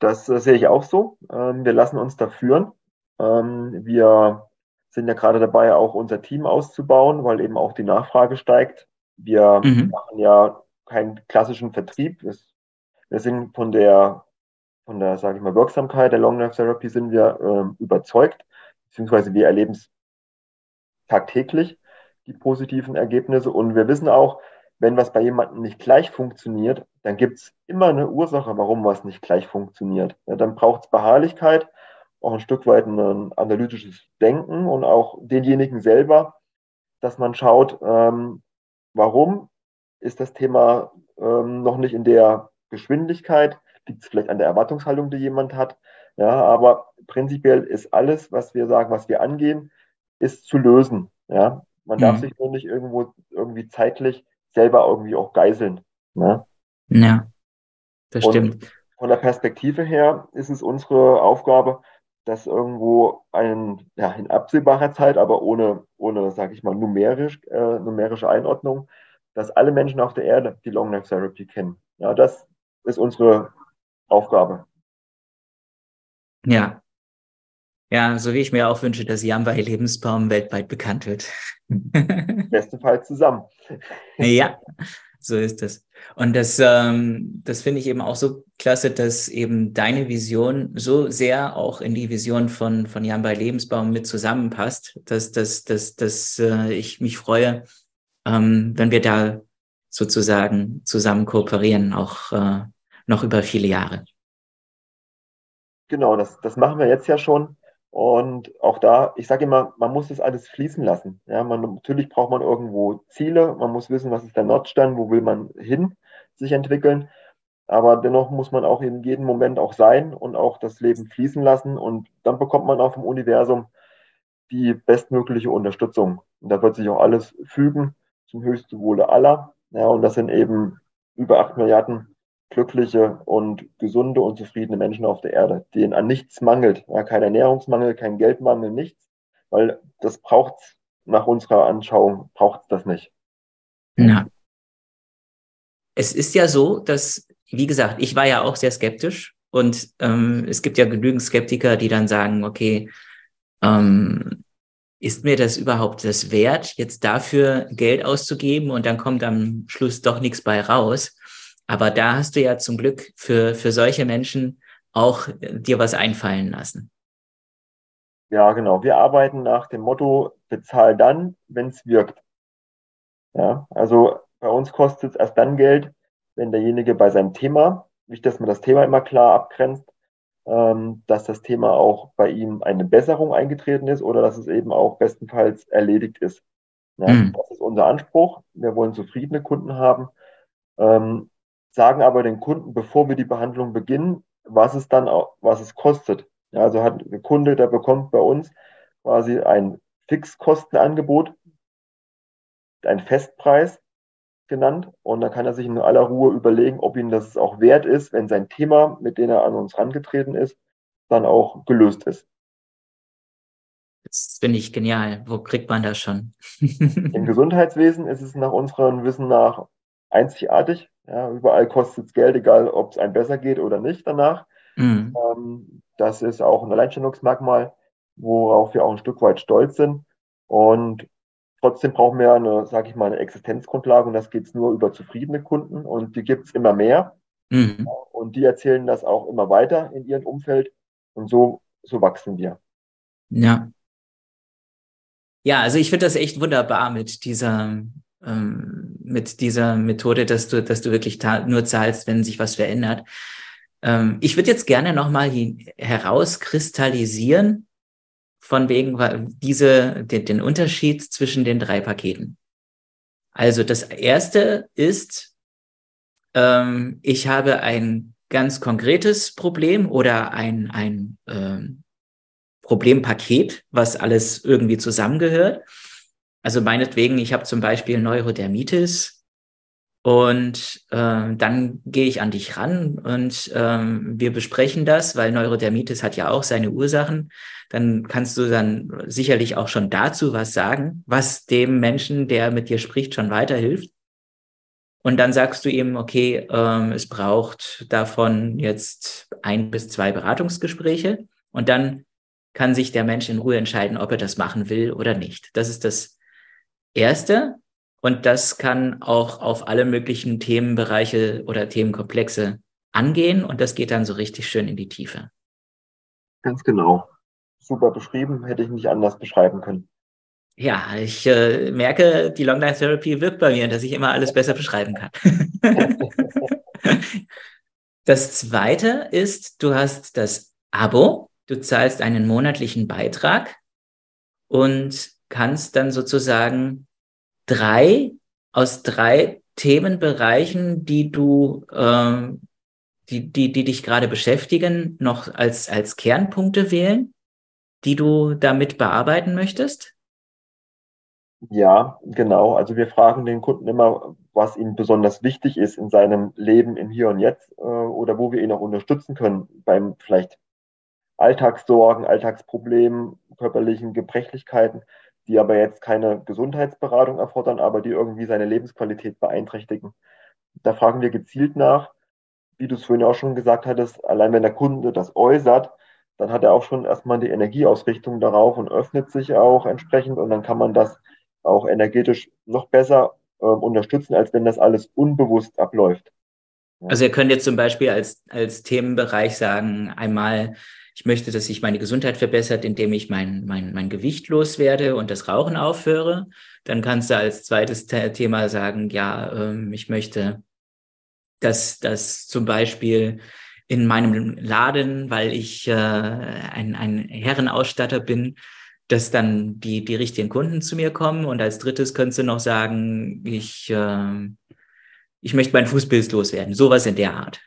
Das äh, sehe ich auch so. Ähm, wir lassen uns da führen. Ähm, wir sind ja gerade dabei, auch unser Team auszubauen, weil eben auch die Nachfrage steigt. Wir mhm. machen ja keinen klassischen Vertrieb. Wir sind von der, von der, sage ich mal, Wirksamkeit der Long Life Therapy sind wir ähm, überzeugt, beziehungsweise wir erleben es tagtäglich, die positiven Ergebnisse. Und wir wissen auch, wenn was bei jemandem nicht gleich funktioniert, dann gibt es immer eine Ursache, warum was nicht gleich funktioniert. Ja, dann braucht es Beharrlichkeit auch ein Stück weit ein analytisches Denken und auch denjenigen selber, dass man schaut, ähm, warum ist das Thema ähm, noch nicht in der Geschwindigkeit, liegt es vielleicht an der Erwartungshaltung, die jemand hat. Ja, aber prinzipiell ist alles, was wir sagen, was wir angehen, ist zu lösen. Ja, man mhm. darf sich nur nicht irgendwo irgendwie zeitlich selber irgendwie auch geiseln. Ne? Ja, das und stimmt. Von der Perspektive her ist es unsere Aufgabe, dass irgendwo ein, ja, in absehbarer Zeit, aber ohne, ohne sage ich mal, numerisch, äh, numerische Einordnung, dass alle Menschen auf der Erde die Long Life Therapy kennen. Ja, das ist unsere Aufgabe. Ja. Ja, so wie ich mir auch wünsche, dass Jan bei Lebensbaum weltweit bekannt wird. Bestenfalls zusammen. ja, so ist es. Und das, ähm, das finde ich eben auch so klasse, dass eben deine Vision so sehr auch in die Vision von, von Jan bei Lebensbaum mit zusammenpasst, dass, dass, dass, dass äh, ich mich freue, ähm, wenn wir da sozusagen zusammen kooperieren, auch äh, noch über viele Jahre. Genau, das, das machen wir jetzt ja schon. Und auch da, ich sage immer, man muss das alles fließen lassen. Ja, man, natürlich braucht man irgendwo Ziele, man muss wissen, was ist der Nordstern, wo will man hin sich entwickeln. Aber dennoch muss man auch in jedem Moment auch sein und auch das Leben fließen lassen. Und dann bekommt man auch vom Universum die bestmögliche Unterstützung. Und da wird sich auch alles fügen zum höchsten Wohle aller. Ja, und das sind eben über acht Milliarden glückliche und gesunde und zufriedene Menschen auf der Erde, denen an nichts mangelt. Ja, kein Ernährungsmangel, kein Geldmangel, nichts, weil das braucht es nach unserer Anschauung, braucht es das nicht. Ja. Es ist ja so, dass, wie gesagt, ich war ja auch sehr skeptisch und ähm, es gibt ja genügend Skeptiker, die dann sagen, okay, ähm, ist mir das überhaupt das wert, jetzt dafür Geld auszugeben und dann kommt am Schluss doch nichts bei raus. Aber da hast du ja zum Glück für, für solche Menschen auch äh, dir was einfallen lassen. Ja, genau. Wir arbeiten nach dem Motto, bezahl dann, wenn es wirkt. Ja, also bei uns kostet es erst dann Geld, wenn derjenige bei seinem Thema, wichtig, dass man das Thema immer klar abgrenzt, ähm, dass das Thema auch bei ihm eine Besserung eingetreten ist oder dass es eben auch bestenfalls erledigt ist. Ja, mhm. Das ist unser Anspruch. Wir wollen zufriedene Kunden haben. Ähm, sagen aber den Kunden, bevor wir die Behandlung beginnen, was es dann auch, was es kostet. Ja, also hat der Kunde, der bekommt bei uns quasi ein Fixkostenangebot, ein Festpreis genannt und dann kann er sich in aller Ruhe überlegen, ob ihm das auch wert ist, wenn sein Thema, mit dem er an uns rangetreten ist, dann auch gelöst ist. Das finde ich genial. Wo kriegt man das schon? Im Gesundheitswesen ist es nach unserem Wissen nach einzigartig. Ja, überall kostet es Geld, egal ob es einem besser geht oder nicht danach. Mhm. Ähm, das ist auch ein Alleinstellungsmerkmal, worauf wir auch ein Stück weit stolz sind. Und trotzdem brauchen wir eine, sage ich mal, eine Existenzgrundlage und das geht es nur über zufriedene Kunden und die gibt es immer mehr. Mhm. Und die erzählen das auch immer weiter in ihrem Umfeld und so, so wachsen wir. Ja. Ja, also ich finde das echt wunderbar mit dieser ähm, mit dieser Methode, dass du, dass du wirklich nur zahlst, wenn sich was verändert. Ähm, ich würde jetzt gerne nochmal herauskristallisieren, von wegen diese, den, den Unterschied zwischen den drei Paketen. Also das erste ist, ähm, ich habe ein ganz konkretes Problem oder ein, ein ähm, Problempaket, was alles irgendwie zusammengehört. Also meinetwegen, ich habe zum Beispiel Neurodermitis und äh, dann gehe ich an dich ran und ähm, wir besprechen das, weil Neurodermitis hat ja auch seine Ursachen. Dann kannst du dann sicherlich auch schon dazu was sagen, was dem Menschen, der mit dir spricht, schon weiterhilft. Und dann sagst du ihm, okay, ähm, es braucht davon jetzt ein bis zwei Beratungsgespräche. Und dann kann sich der Mensch in Ruhe entscheiden, ob er das machen will oder nicht. Das ist das Erste. Und das kann auch auf alle möglichen Themenbereiche oder Themenkomplexe angehen. Und das geht dann so richtig schön in die Tiefe. Ganz genau. Super beschrieben, hätte ich nicht anders beschreiben können. Ja, ich äh, merke, die Long Life Therapy wirkt bei mir, dass ich immer alles besser beschreiben kann. das zweite ist, du hast das Abo, du zahlst einen monatlichen Beitrag und kannst dann sozusagen drei aus drei Themenbereichen, die du, äh, die, die, die dich gerade beschäftigen, noch als, als Kernpunkte wählen, die du damit bearbeiten möchtest? Ja, genau. Also wir fragen den Kunden immer, was ihm besonders wichtig ist in seinem Leben im Hier und Jetzt äh, oder wo wir ihn auch unterstützen können beim vielleicht Alltagssorgen, Alltagsproblemen, körperlichen Gebrechlichkeiten die aber jetzt keine Gesundheitsberatung erfordern, aber die irgendwie seine Lebensqualität beeinträchtigen. Da fragen wir gezielt nach, wie du es vorhin auch schon gesagt hattest, allein wenn der Kunde das äußert, dann hat er auch schon erstmal die Energieausrichtung darauf und öffnet sich auch entsprechend und dann kann man das auch energetisch noch besser äh, unterstützen, als wenn das alles unbewusst abläuft. Also ihr könnt jetzt zum Beispiel als, als Themenbereich sagen, einmal ich möchte, dass sich meine Gesundheit verbessert, indem ich mein, mein, mein Gewicht loswerde und das Rauchen aufhöre. Dann kannst du als zweites Thema sagen, ja, ähm, ich möchte, dass das zum Beispiel in meinem Laden, weil ich äh, ein, ein Herrenausstatter bin, dass dann die, die richtigen Kunden zu mir kommen. Und als drittes könntest du noch sagen, ich, äh, ich möchte meinen Fußpilz loswerden. Sowas in der Art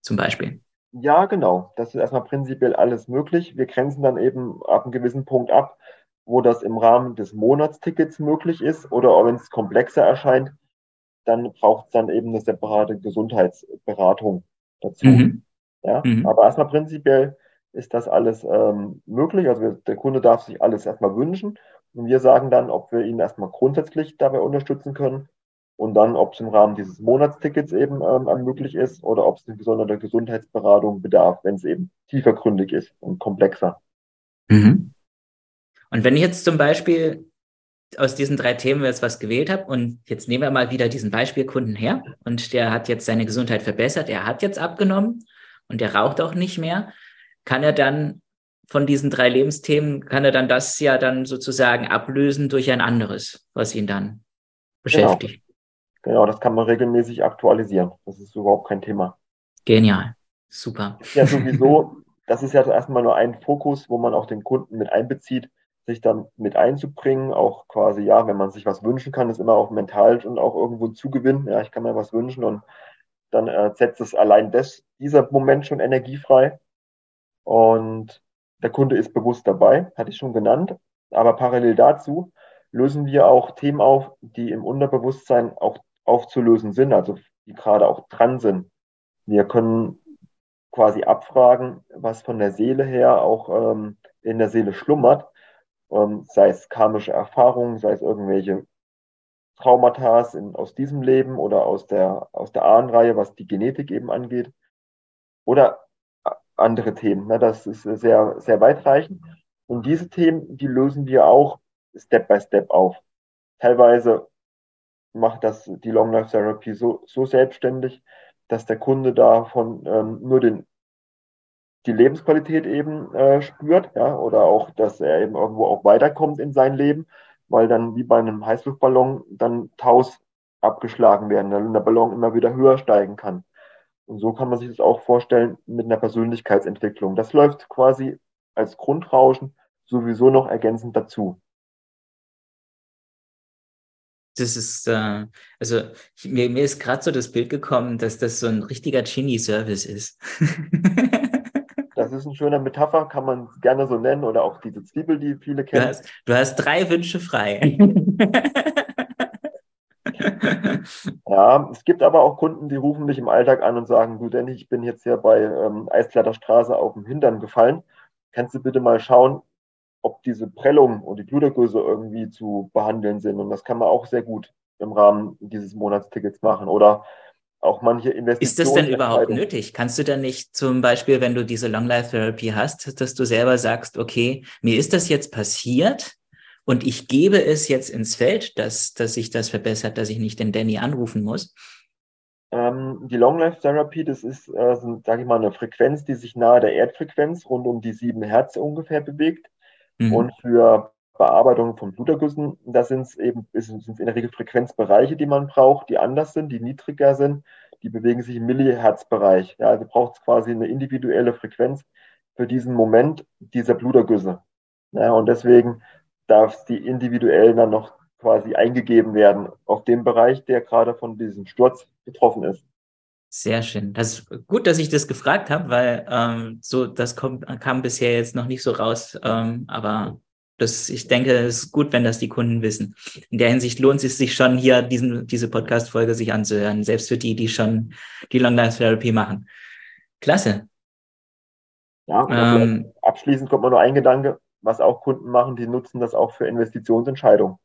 zum Beispiel. Ja, genau. Das ist erstmal prinzipiell alles möglich. Wir grenzen dann eben ab einem gewissen Punkt ab, wo das im Rahmen des Monatstickets möglich ist oder wenn es komplexer erscheint, dann braucht es dann eben eine separate Gesundheitsberatung dazu. Mhm. Ja, mhm. aber erstmal prinzipiell ist das alles ähm, möglich. Also wir, der Kunde darf sich alles erstmal wünschen und wir sagen dann, ob wir ihn erstmal grundsätzlich dabei unterstützen können und dann, ob es im Rahmen dieses Monatstickets eben ähm, möglich ist oder ob es eine besondere Gesundheitsberatung bedarf, wenn es eben tiefergründig ist und komplexer. Mhm. Und wenn ich jetzt zum Beispiel aus diesen drei Themen jetzt was gewählt habe und jetzt nehmen wir mal wieder diesen Beispielkunden her und der hat jetzt seine Gesundheit verbessert, er hat jetzt abgenommen und der raucht auch nicht mehr, kann er dann von diesen drei Lebensthemen, kann er dann das ja dann sozusagen ablösen durch ein anderes, was ihn dann genau. beschäftigt. Genau. Genau, das kann man regelmäßig aktualisieren. Das ist überhaupt kein Thema. Genial. Super. Ja, sowieso, das ist ja erstmal nur ein Fokus, wo man auch den Kunden mit einbezieht, sich dann mit einzubringen. Auch quasi, ja, wenn man sich was wünschen kann, ist immer auch mental und auch irgendwo ein Zugewinn. Ja, ich kann mir was wünschen und dann äh, setzt es allein das, dieser Moment schon energiefrei. Und der Kunde ist bewusst dabei, hatte ich schon genannt. Aber parallel dazu lösen wir auch Themen auf, die im Unterbewusstsein auch aufzulösen sind, also die gerade auch dran sind. Wir können quasi abfragen, was von der Seele her auch ähm, in der Seele schlummert, ähm, sei es karmische Erfahrungen, sei es irgendwelche Traumata aus diesem Leben oder aus der, aus der Ahnenreihe, was die Genetik eben angeht, oder andere Themen. Ne? Das ist sehr, sehr weitreichend. Und diese Themen, die lösen wir auch Step by Step auf. Teilweise macht das die Long Life Therapy so, so selbstständig, dass der Kunde davon ähm, nur den, die Lebensqualität eben äh, spürt, ja, oder auch, dass er eben irgendwo auch weiterkommt in sein Leben, weil dann wie bei einem Heißluftballon dann Taus abgeschlagen werden, dann der Ballon immer wieder höher steigen kann. Und so kann man sich das auch vorstellen mit einer Persönlichkeitsentwicklung. Das läuft quasi als Grundrauschen sowieso noch ergänzend dazu. Das ist, äh, also ich, mir, mir ist gerade so das Bild gekommen, dass das so ein richtiger Genie-Service ist. das ist eine schöne Metapher, kann man gerne so nennen, oder auch diese Zwiebel, die viele kennen. Du hast, du hast drei Wünsche frei. ja, es gibt aber auch Kunden, die rufen mich im Alltag an und sagen, du Danny, ich bin jetzt hier bei ähm, Eiskleiderstraße auf dem Hintern gefallen. Kannst du bitte mal schauen, ob diese Prellung und die Blutergüsse irgendwie zu behandeln sind. Und das kann man auch sehr gut im Rahmen dieses Monatstickets machen. Oder auch manche Investitionen. Ist das denn überhaupt nötig? Kannst du denn nicht zum Beispiel, wenn du diese Long Life Therapy hast, dass du selber sagst, okay, mir ist das jetzt passiert und ich gebe es jetzt ins Feld, dass, dass sich das verbessert, dass ich nicht den Danny anrufen muss? Ähm, die Long Life Therapy, das ist, äh, sage ich mal, eine Frequenz, die sich nahe der Erdfrequenz rund um die sieben Hertz ungefähr bewegt. Mhm. Und für Bearbeitung von Blutergüssen, da sind es eben sind in der Regel Frequenzbereiche, die man braucht, die anders sind, die niedriger sind. Die bewegen sich im Millihertzbereich. Ja, also braucht es quasi eine individuelle Frequenz für diesen Moment dieser Blutergüsse. Ja, und deswegen darf die individuell dann noch quasi eingegeben werden auf dem Bereich, der gerade von diesem Sturz betroffen ist. Sehr schön. Das ist gut, dass ich das gefragt habe, weil ähm, so das kommt, kam bisher jetzt noch nicht so raus. Ähm, aber das, ich denke, es ist gut, wenn das die Kunden wissen. In der Hinsicht lohnt es sich schon, hier diesen, diese Podcast-Folge sich anzuhören, selbst für die, die schon die Long Life Therapy machen. Klasse. Ja, ähm, abschließend kommt mir nur ein Gedanke, was auch Kunden machen, die nutzen das auch für Investitionsentscheidungen,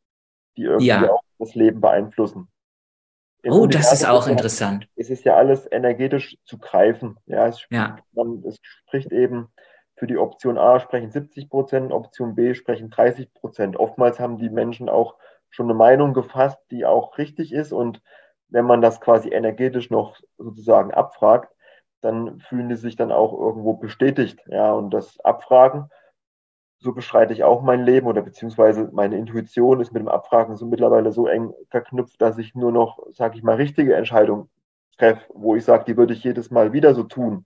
die irgendwie ja. auch das Leben beeinflussen. Oh, das ist auch interessant. Es ist ja alles energetisch zu greifen. Ja, es, ja. Man, es spricht eben für die Option A sprechen 70 Prozent, Option B sprechen 30 Prozent. Oftmals haben die Menschen auch schon eine Meinung gefasst, die auch richtig ist. Und wenn man das quasi energetisch noch sozusagen abfragt, dann fühlen die sich dann auch irgendwo bestätigt. Ja, und das Abfragen so beschreite ich auch mein Leben oder beziehungsweise meine Intuition ist mit dem Abfragen so mittlerweile so eng verknüpft, dass ich nur noch, sage ich mal, richtige Entscheidungen treffe, wo ich sage, die würde ich jedes Mal wieder so tun.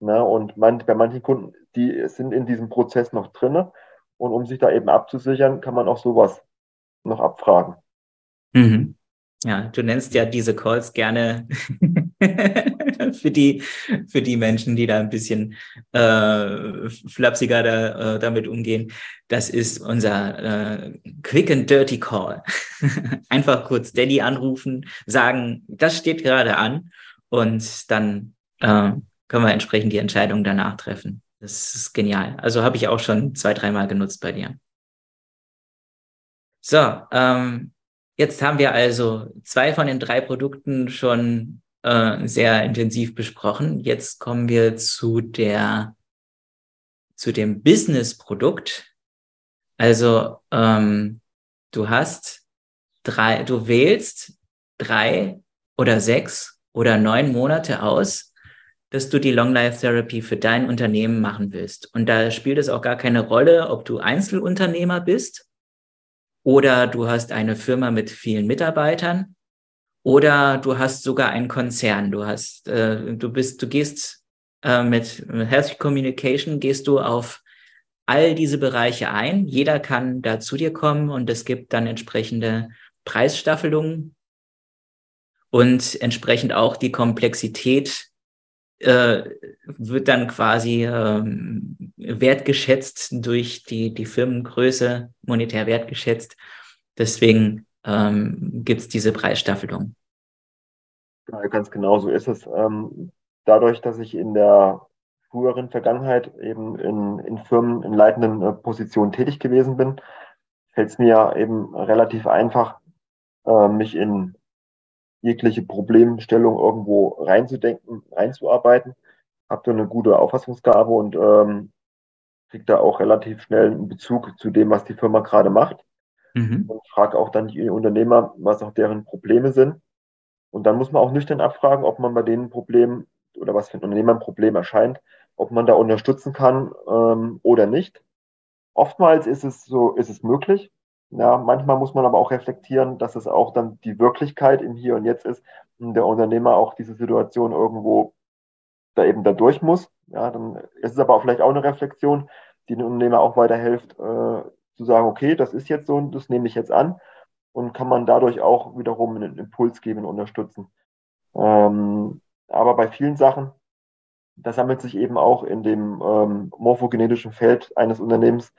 Na, und man, bei manchen Kunden, die sind in diesem Prozess noch drinne und um sich da eben abzusichern, kann man auch sowas noch abfragen. Mhm. Ja, du nennst ja diese Calls gerne für die, für die Menschen, die da ein bisschen äh, flapsiger da, äh, damit umgehen. Das ist unser äh, Quick and Dirty Call. Einfach kurz Daddy anrufen, sagen, das steht gerade an und dann äh, können wir entsprechend die Entscheidung danach treffen. Das ist genial. Also habe ich auch schon zwei, dreimal genutzt bei dir. So, ähm, Jetzt haben wir also zwei von den drei Produkten schon äh, sehr intensiv besprochen. Jetzt kommen wir zu der zu dem Business-Produkt. Also ähm, du hast drei, du wählst drei oder sechs oder neun Monate aus, dass du die Long Life Therapy für dein Unternehmen machen willst. Und da spielt es auch gar keine Rolle, ob du Einzelunternehmer bist oder du hast eine Firma mit vielen Mitarbeitern oder du hast sogar einen Konzern. Du hast, äh, du bist, du gehst äh, mit Health Communication gehst du auf all diese Bereiche ein. Jeder kann da zu dir kommen und es gibt dann entsprechende Preisstaffelungen und entsprechend auch die Komplexität äh, wird dann quasi ähm, wertgeschätzt durch die, die Firmengröße, monetär wertgeschätzt. Deswegen ähm, gibt es diese Preisstaffelung. Ja, ganz genau so ist es. Ähm, dadurch, dass ich in der früheren Vergangenheit eben in, in Firmen in leitenden äh, Positionen tätig gewesen bin, fällt es mir eben relativ einfach, äh, mich in jegliche Problemstellung irgendwo reinzudenken, reinzuarbeiten. Habe da eine gute Auffassungsgabe und ähm, kriege da auch relativ schnell einen Bezug zu dem, was die Firma gerade macht. Mhm. Und frage auch dann die Unternehmer, was auch deren Probleme sind. Und dann muss man auch nüchtern abfragen, ob man bei denen Problemen oder was für ein Unternehmer ein Problem erscheint, ob man da unterstützen kann ähm, oder nicht. Oftmals ist es so, ist es möglich. Ja, manchmal muss man aber auch reflektieren, dass es auch dann die Wirklichkeit im Hier und Jetzt ist und der Unternehmer auch diese Situation irgendwo da eben da durch muss. Ja, dann ist es aber auch vielleicht auch eine Reflexion, die den Unternehmer auch weiterhilft, äh, zu sagen, okay, das ist jetzt so und das nehme ich jetzt an und kann man dadurch auch wiederum einen Impuls geben und unterstützen. Ähm, aber bei vielen Sachen, das sammelt sich eben auch in dem ähm, morphogenetischen Feld eines Unternehmens,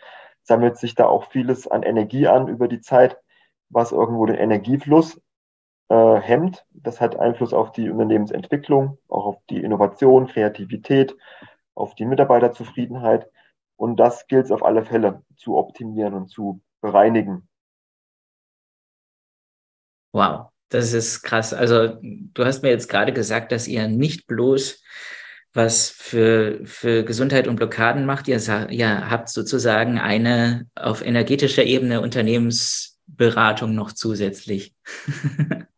sammelt sich da auch vieles an Energie an über die Zeit, was irgendwo den Energiefluss äh, hemmt. Das hat Einfluss auf die Unternehmensentwicklung, auch auf die Innovation, Kreativität, auf die Mitarbeiterzufriedenheit. Und das gilt es auf alle Fälle zu optimieren und zu bereinigen. Wow, das ist krass. Also du hast mir jetzt gerade gesagt, dass ihr nicht bloß was für, für Gesundheit und Blockaden macht. Ihr, ihr habt sozusagen eine auf energetischer Ebene Unternehmensberatung noch zusätzlich.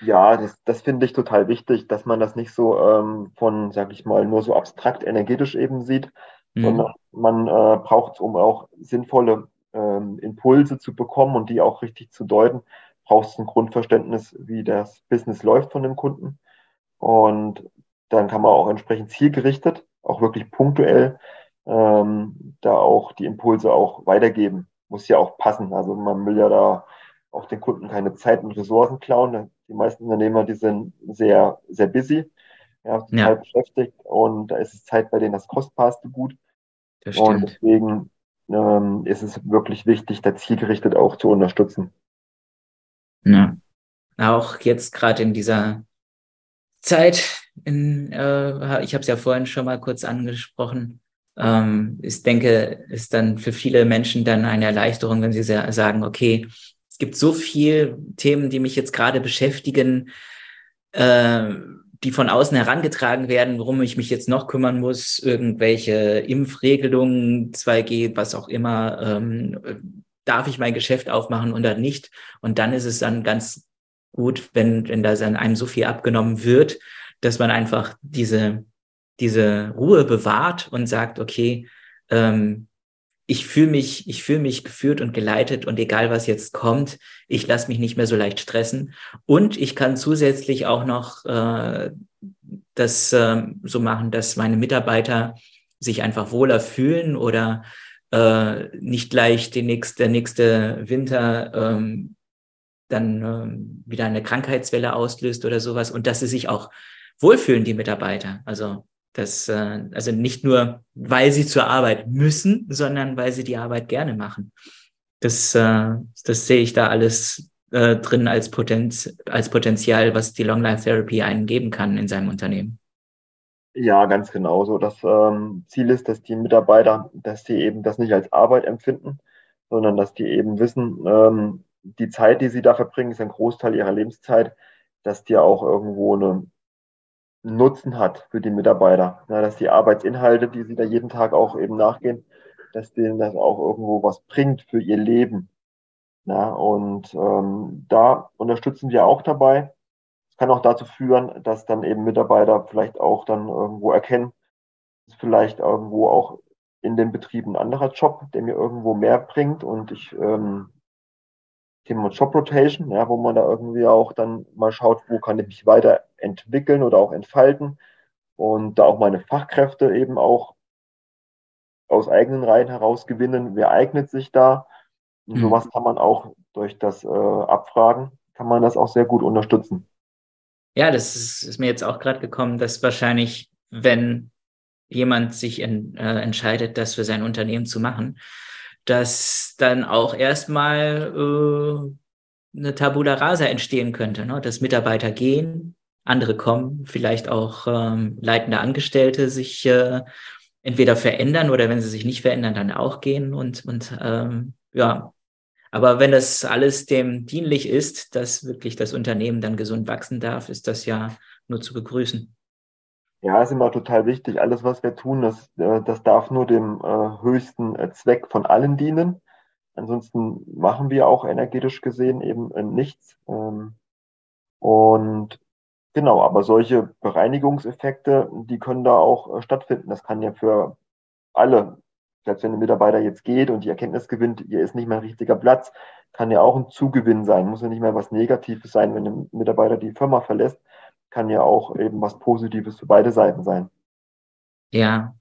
Ja, das, das finde ich total wichtig, dass man das nicht so ähm, von, sag ich mal, nur so abstrakt energetisch eben sieht, mhm. sondern man äh, braucht es, um auch sinnvolle ähm, Impulse zu bekommen und die auch richtig zu deuten, braucht es ein Grundverständnis, wie das Business läuft von dem Kunden. Und dann kann man auch entsprechend zielgerichtet, auch wirklich punktuell, ähm, da auch die Impulse auch weitergeben. Muss ja auch passen. Also man will ja da auch den Kunden keine Zeit und Ressourcen klauen. Die meisten Unternehmer, die sind sehr, sehr busy, ja, total ja. beschäftigt und da ist es Zeit bei denen das kostbarste Gut. Das stimmt. Und deswegen ähm, ist es wirklich wichtig, da zielgerichtet auch zu unterstützen. Ja. Auch jetzt gerade in dieser Zeit, in, äh, ich habe es ja vorhin schon mal kurz angesprochen, ähm, ich denke, ist dann für viele Menschen dann eine Erleichterung, wenn sie sagen, okay, es gibt so viele Themen, die mich jetzt gerade beschäftigen, äh, die von außen herangetragen werden, worum ich mich jetzt noch kümmern muss, irgendwelche Impfregelungen, 2G, was auch immer, ähm, darf ich mein Geschäft aufmachen oder nicht? Und dann ist es dann ganz gut, wenn, wenn da einem so viel abgenommen wird, dass man einfach diese, diese Ruhe bewahrt und sagt, okay, ähm, ich fühle mich, ich fühle mich geführt und geleitet und egal was jetzt kommt, ich lasse mich nicht mehr so leicht stressen. Und ich kann zusätzlich auch noch äh, das äh, so machen, dass meine Mitarbeiter sich einfach wohler fühlen oder äh, nicht gleich die nächste, der nächste Winter ähm, dann ähm, wieder eine Krankheitswelle auslöst oder sowas und dass sie sich auch wohlfühlen, die Mitarbeiter. Also das, äh, also nicht nur, weil sie zur Arbeit müssen, sondern weil sie die Arbeit gerne machen. Das, äh, das sehe ich da alles äh, drin als, Potenz, als Potenzial, was die Long Life Therapy einen geben kann in seinem Unternehmen. Ja, ganz genau. So das ähm, Ziel ist, dass die Mitarbeiter, dass sie eben das nicht als Arbeit empfinden, sondern dass die eben wissen, ähm, die Zeit, die sie da verbringen, ist ein Großteil ihrer Lebenszeit, dass die auch irgendwo eine Nutzen hat für die Mitarbeiter. Ja, dass die Arbeitsinhalte, die sie da jeden Tag auch eben nachgehen, dass denen das auch irgendwo was bringt für ihr Leben. Ja, und ähm, da unterstützen wir auch dabei. Es kann auch dazu führen, dass dann eben Mitarbeiter vielleicht auch dann irgendwo erkennen, dass vielleicht irgendwo auch in den Betrieben ein anderer Job, der mir irgendwo mehr bringt und ich ähm, Thema Job Rotation, ja, wo man da irgendwie auch dann mal schaut, wo kann ich mich weiterentwickeln oder auch entfalten und da auch meine Fachkräfte eben auch aus eigenen Reihen heraus gewinnen. Wer eignet sich da? Und mhm. sowas kann man auch durch das äh, Abfragen, kann man das auch sehr gut unterstützen. Ja, das ist, ist mir jetzt auch gerade gekommen, dass wahrscheinlich, wenn jemand sich in, äh, entscheidet, das für sein Unternehmen zu machen, dass dann auch erstmal äh, eine Tabula rasa entstehen könnte, ne? dass Mitarbeiter gehen, andere kommen, vielleicht auch ähm, leitende Angestellte sich äh, entweder verändern oder wenn sie sich nicht verändern, dann auch gehen und, und ähm, ja. Aber wenn das alles dem dienlich ist, dass wirklich das Unternehmen dann gesund wachsen darf, ist das ja nur zu begrüßen. Ja, ist immer total wichtig. Alles, was wir tun, das, äh, das darf nur dem äh, höchsten äh, Zweck von allen dienen. Ansonsten machen wir auch energetisch gesehen eben nichts. Ähm, und genau, aber solche Bereinigungseffekte, die können da auch stattfinden. Das kann ja für alle, selbst wenn ein Mitarbeiter jetzt geht und die Erkenntnis gewinnt, hier ist nicht mehr ein richtiger Platz, kann ja auch ein Zugewinn sein. Muss ja nicht mehr was Negatives sein, wenn ein Mitarbeiter die Firma verlässt kann ja auch eben was Positives für beide Seiten sein. Ja,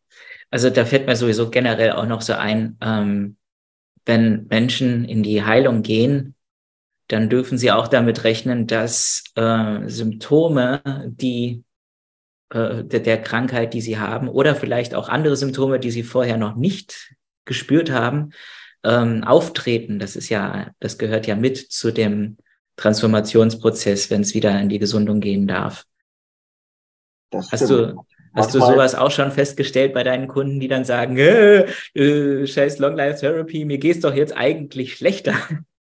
also da fällt mir sowieso generell auch noch so ein, ähm, wenn Menschen in die Heilung gehen, dann dürfen sie auch damit rechnen, dass äh, Symptome, die äh, der, Krankheit, die sie haben, oder vielleicht auch andere Symptome, die sie vorher noch nicht gespürt haben, ähm, auftreten. Das ist ja, das gehört ja mit zu dem Transformationsprozess, wenn es wieder in die Gesundung gehen darf. Hast du, hast du sowas auch schon festgestellt bei deinen Kunden, die dann sagen, äh, äh, scheiß Long Life Therapy, mir geht's doch jetzt eigentlich schlechter?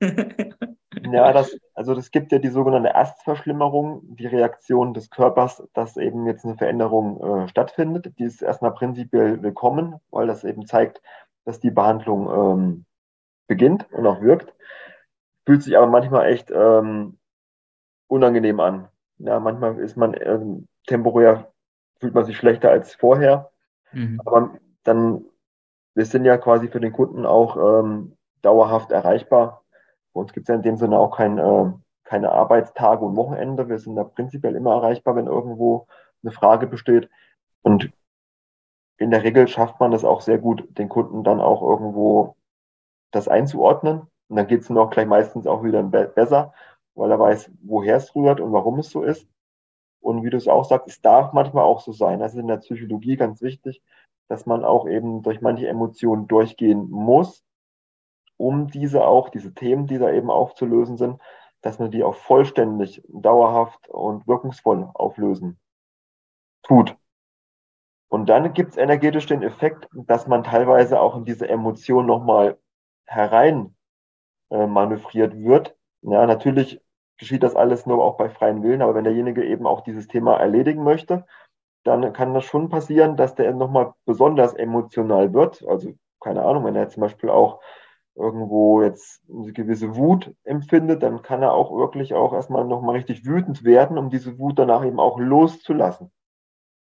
Ja, das, also es gibt ja die sogenannte Erstverschlimmerung, die Reaktion des Körpers, dass eben jetzt eine Veränderung äh, stattfindet. Die ist erstmal prinzipiell willkommen, weil das eben zeigt, dass die Behandlung ähm, beginnt und auch wirkt. Fühlt sich aber manchmal echt ähm, unangenehm an. Ja, manchmal ist man ähm, temporär, fühlt man sich schlechter als vorher. Mhm. Aber dann, wir sind ja quasi für den Kunden auch ähm, dauerhaft erreichbar bei uns gibt es ja in dem Sinne auch kein, äh, keine Arbeitstage und Wochenende. Wir sind da prinzipiell immer erreichbar, wenn irgendwo eine Frage besteht. Und in der Regel schafft man das auch sehr gut, den Kunden dann auch irgendwo das einzuordnen. Und dann geht es noch gleich meistens auch wieder besser, weil er weiß, woher es rührt und warum es so ist. Und wie du es auch sagst, es darf manchmal auch so sein. Das ist in der Psychologie ganz wichtig, dass man auch eben durch manche Emotionen durchgehen muss, um diese auch, diese Themen, die da eben aufzulösen sind, dass man die auch vollständig, dauerhaft und wirkungsvoll auflösen tut. Und dann gibt es energetisch den Effekt, dass man teilweise auch in diese Emotion nochmal herein äh, manövriert wird. Ja, natürlich geschieht das alles nur auch bei freien Willen, aber wenn derjenige eben auch dieses Thema erledigen möchte, dann kann das schon passieren, dass der nochmal besonders emotional wird. Also keine Ahnung, wenn er zum Beispiel auch irgendwo jetzt eine gewisse Wut empfindet, dann kann er auch wirklich auch erstmal nochmal richtig wütend werden, um diese Wut danach eben auch loszulassen.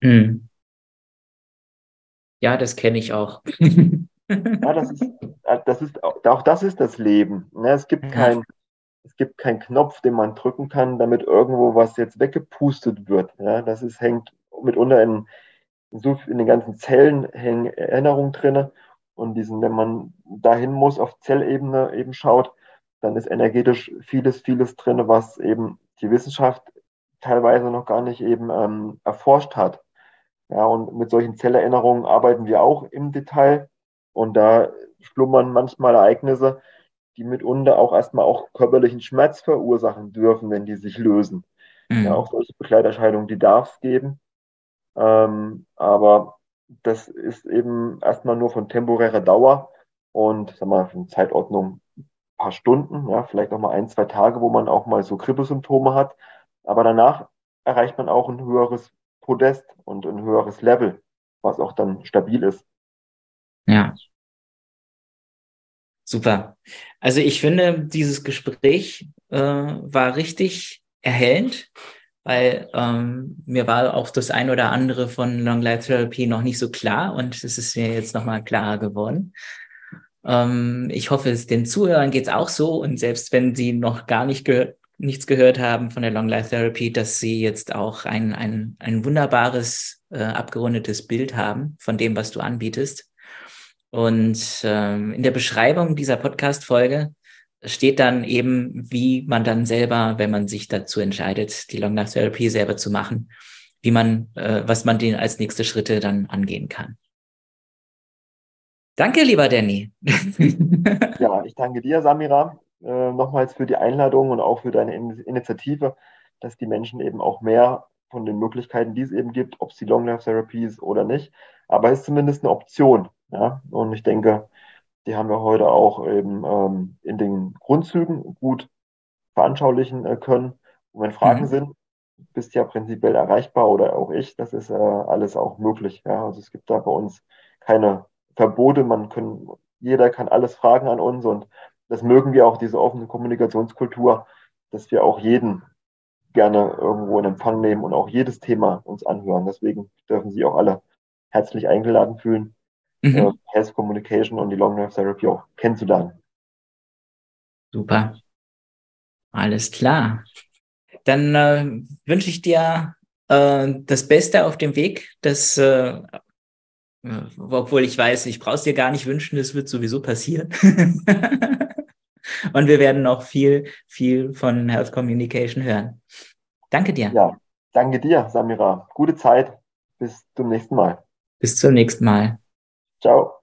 Mhm. Ja, das kenne ich auch. ja, das ist, das ist, auch das ist das Leben. Ne? Es gibt kein, es gibt keinen Knopf, den man drücken kann, damit irgendwo was jetzt weggepustet wird. Ja, das ist, hängt mitunter in, in, den ganzen Zellen hängen Erinnerungen drinne und diesen, wenn man dahin muss, auf Zellebene eben schaut, dann ist energetisch vieles, vieles drin, was eben die Wissenschaft teilweise noch gar nicht eben ähm, erforscht hat. Ja, und mit solchen Zellerinnerungen arbeiten wir auch im Detail. Und da schlummern manchmal Ereignisse, die mitunter auch erstmal auch körperlichen Schmerz verursachen dürfen, wenn die sich lösen. Mhm. Ja, auch solche Begleiterscheinungen, die darf es geben. Ähm, aber das ist eben erstmal nur von temporärer Dauer und sag mal, von Zeitordnung ein paar Stunden, ja, vielleicht auch mal ein, zwei Tage, wo man auch mal so Grippesymptome hat. Aber danach erreicht man auch ein höheres Podest und ein höheres Level, was auch dann stabil ist. Ja. Super. Also ich finde, dieses Gespräch äh, war richtig erhellend weil ähm, mir war auch das ein oder andere von Long Life Therapy noch nicht so klar und es ist mir jetzt nochmal klarer geworden. Ähm, ich hoffe, es den Zuhörern geht es auch so und selbst wenn sie noch gar nicht gehört, nichts gehört haben von der Long Life Therapy, dass sie jetzt auch ein, ein, ein wunderbares, äh, abgerundetes Bild haben von dem, was du anbietest. Und ähm, in der Beschreibung dieser Podcast-Folge steht dann eben, wie man dann selber, wenn man sich dazu entscheidet, die Long Life Therapy selber zu machen, wie man, äh, was man den als nächste Schritte dann angehen kann. Danke, lieber Danny. ja, ich danke dir, Samira, äh, nochmals für die Einladung und auch für deine In Initiative, dass die Menschen eben auch mehr von den Möglichkeiten, die es eben gibt, ob es die Long Life Therapy ist oder nicht, aber es ist zumindest eine Option. Ja? Und ich denke, die haben wir heute auch eben ähm, in den Grundzügen gut veranschaulichen äh, können. Und wenn Fragen mhm. sind, bist ja prinzipiell erreichbar oder auch ich. Das ist äh, alles auch möglich. Ja? Also es gibt da bei uns keine Verbote. Man können, jeder kann alles fragen an uns und das mögen wir auch, diese offene Kommunikationskultur, dass wir auch jeden gerne irgendwo in Empfang nehmen und auch jedes Thema uns anhören. Deswegen dürfen Sie auch alle herzlich eingeladen fühlen mhm. äh, Health Communication und die Long Nerve Therapy auch kennenzulernen. Super. Alles klar. Dann äh, wünsche ich dir äh, das Beste auf dem Weg, dass äh, obwohl ich weiß, ich brauche es dir gar nicht wünschen, es wird sowieso passieren. Und wir werden noch viel, viel von Health Communication hören. Danke dir. Ja, danke dir, Samira. Gute Zeit. Bis zum nächsten Mal. Bis zum nächsten Mal. Ciao.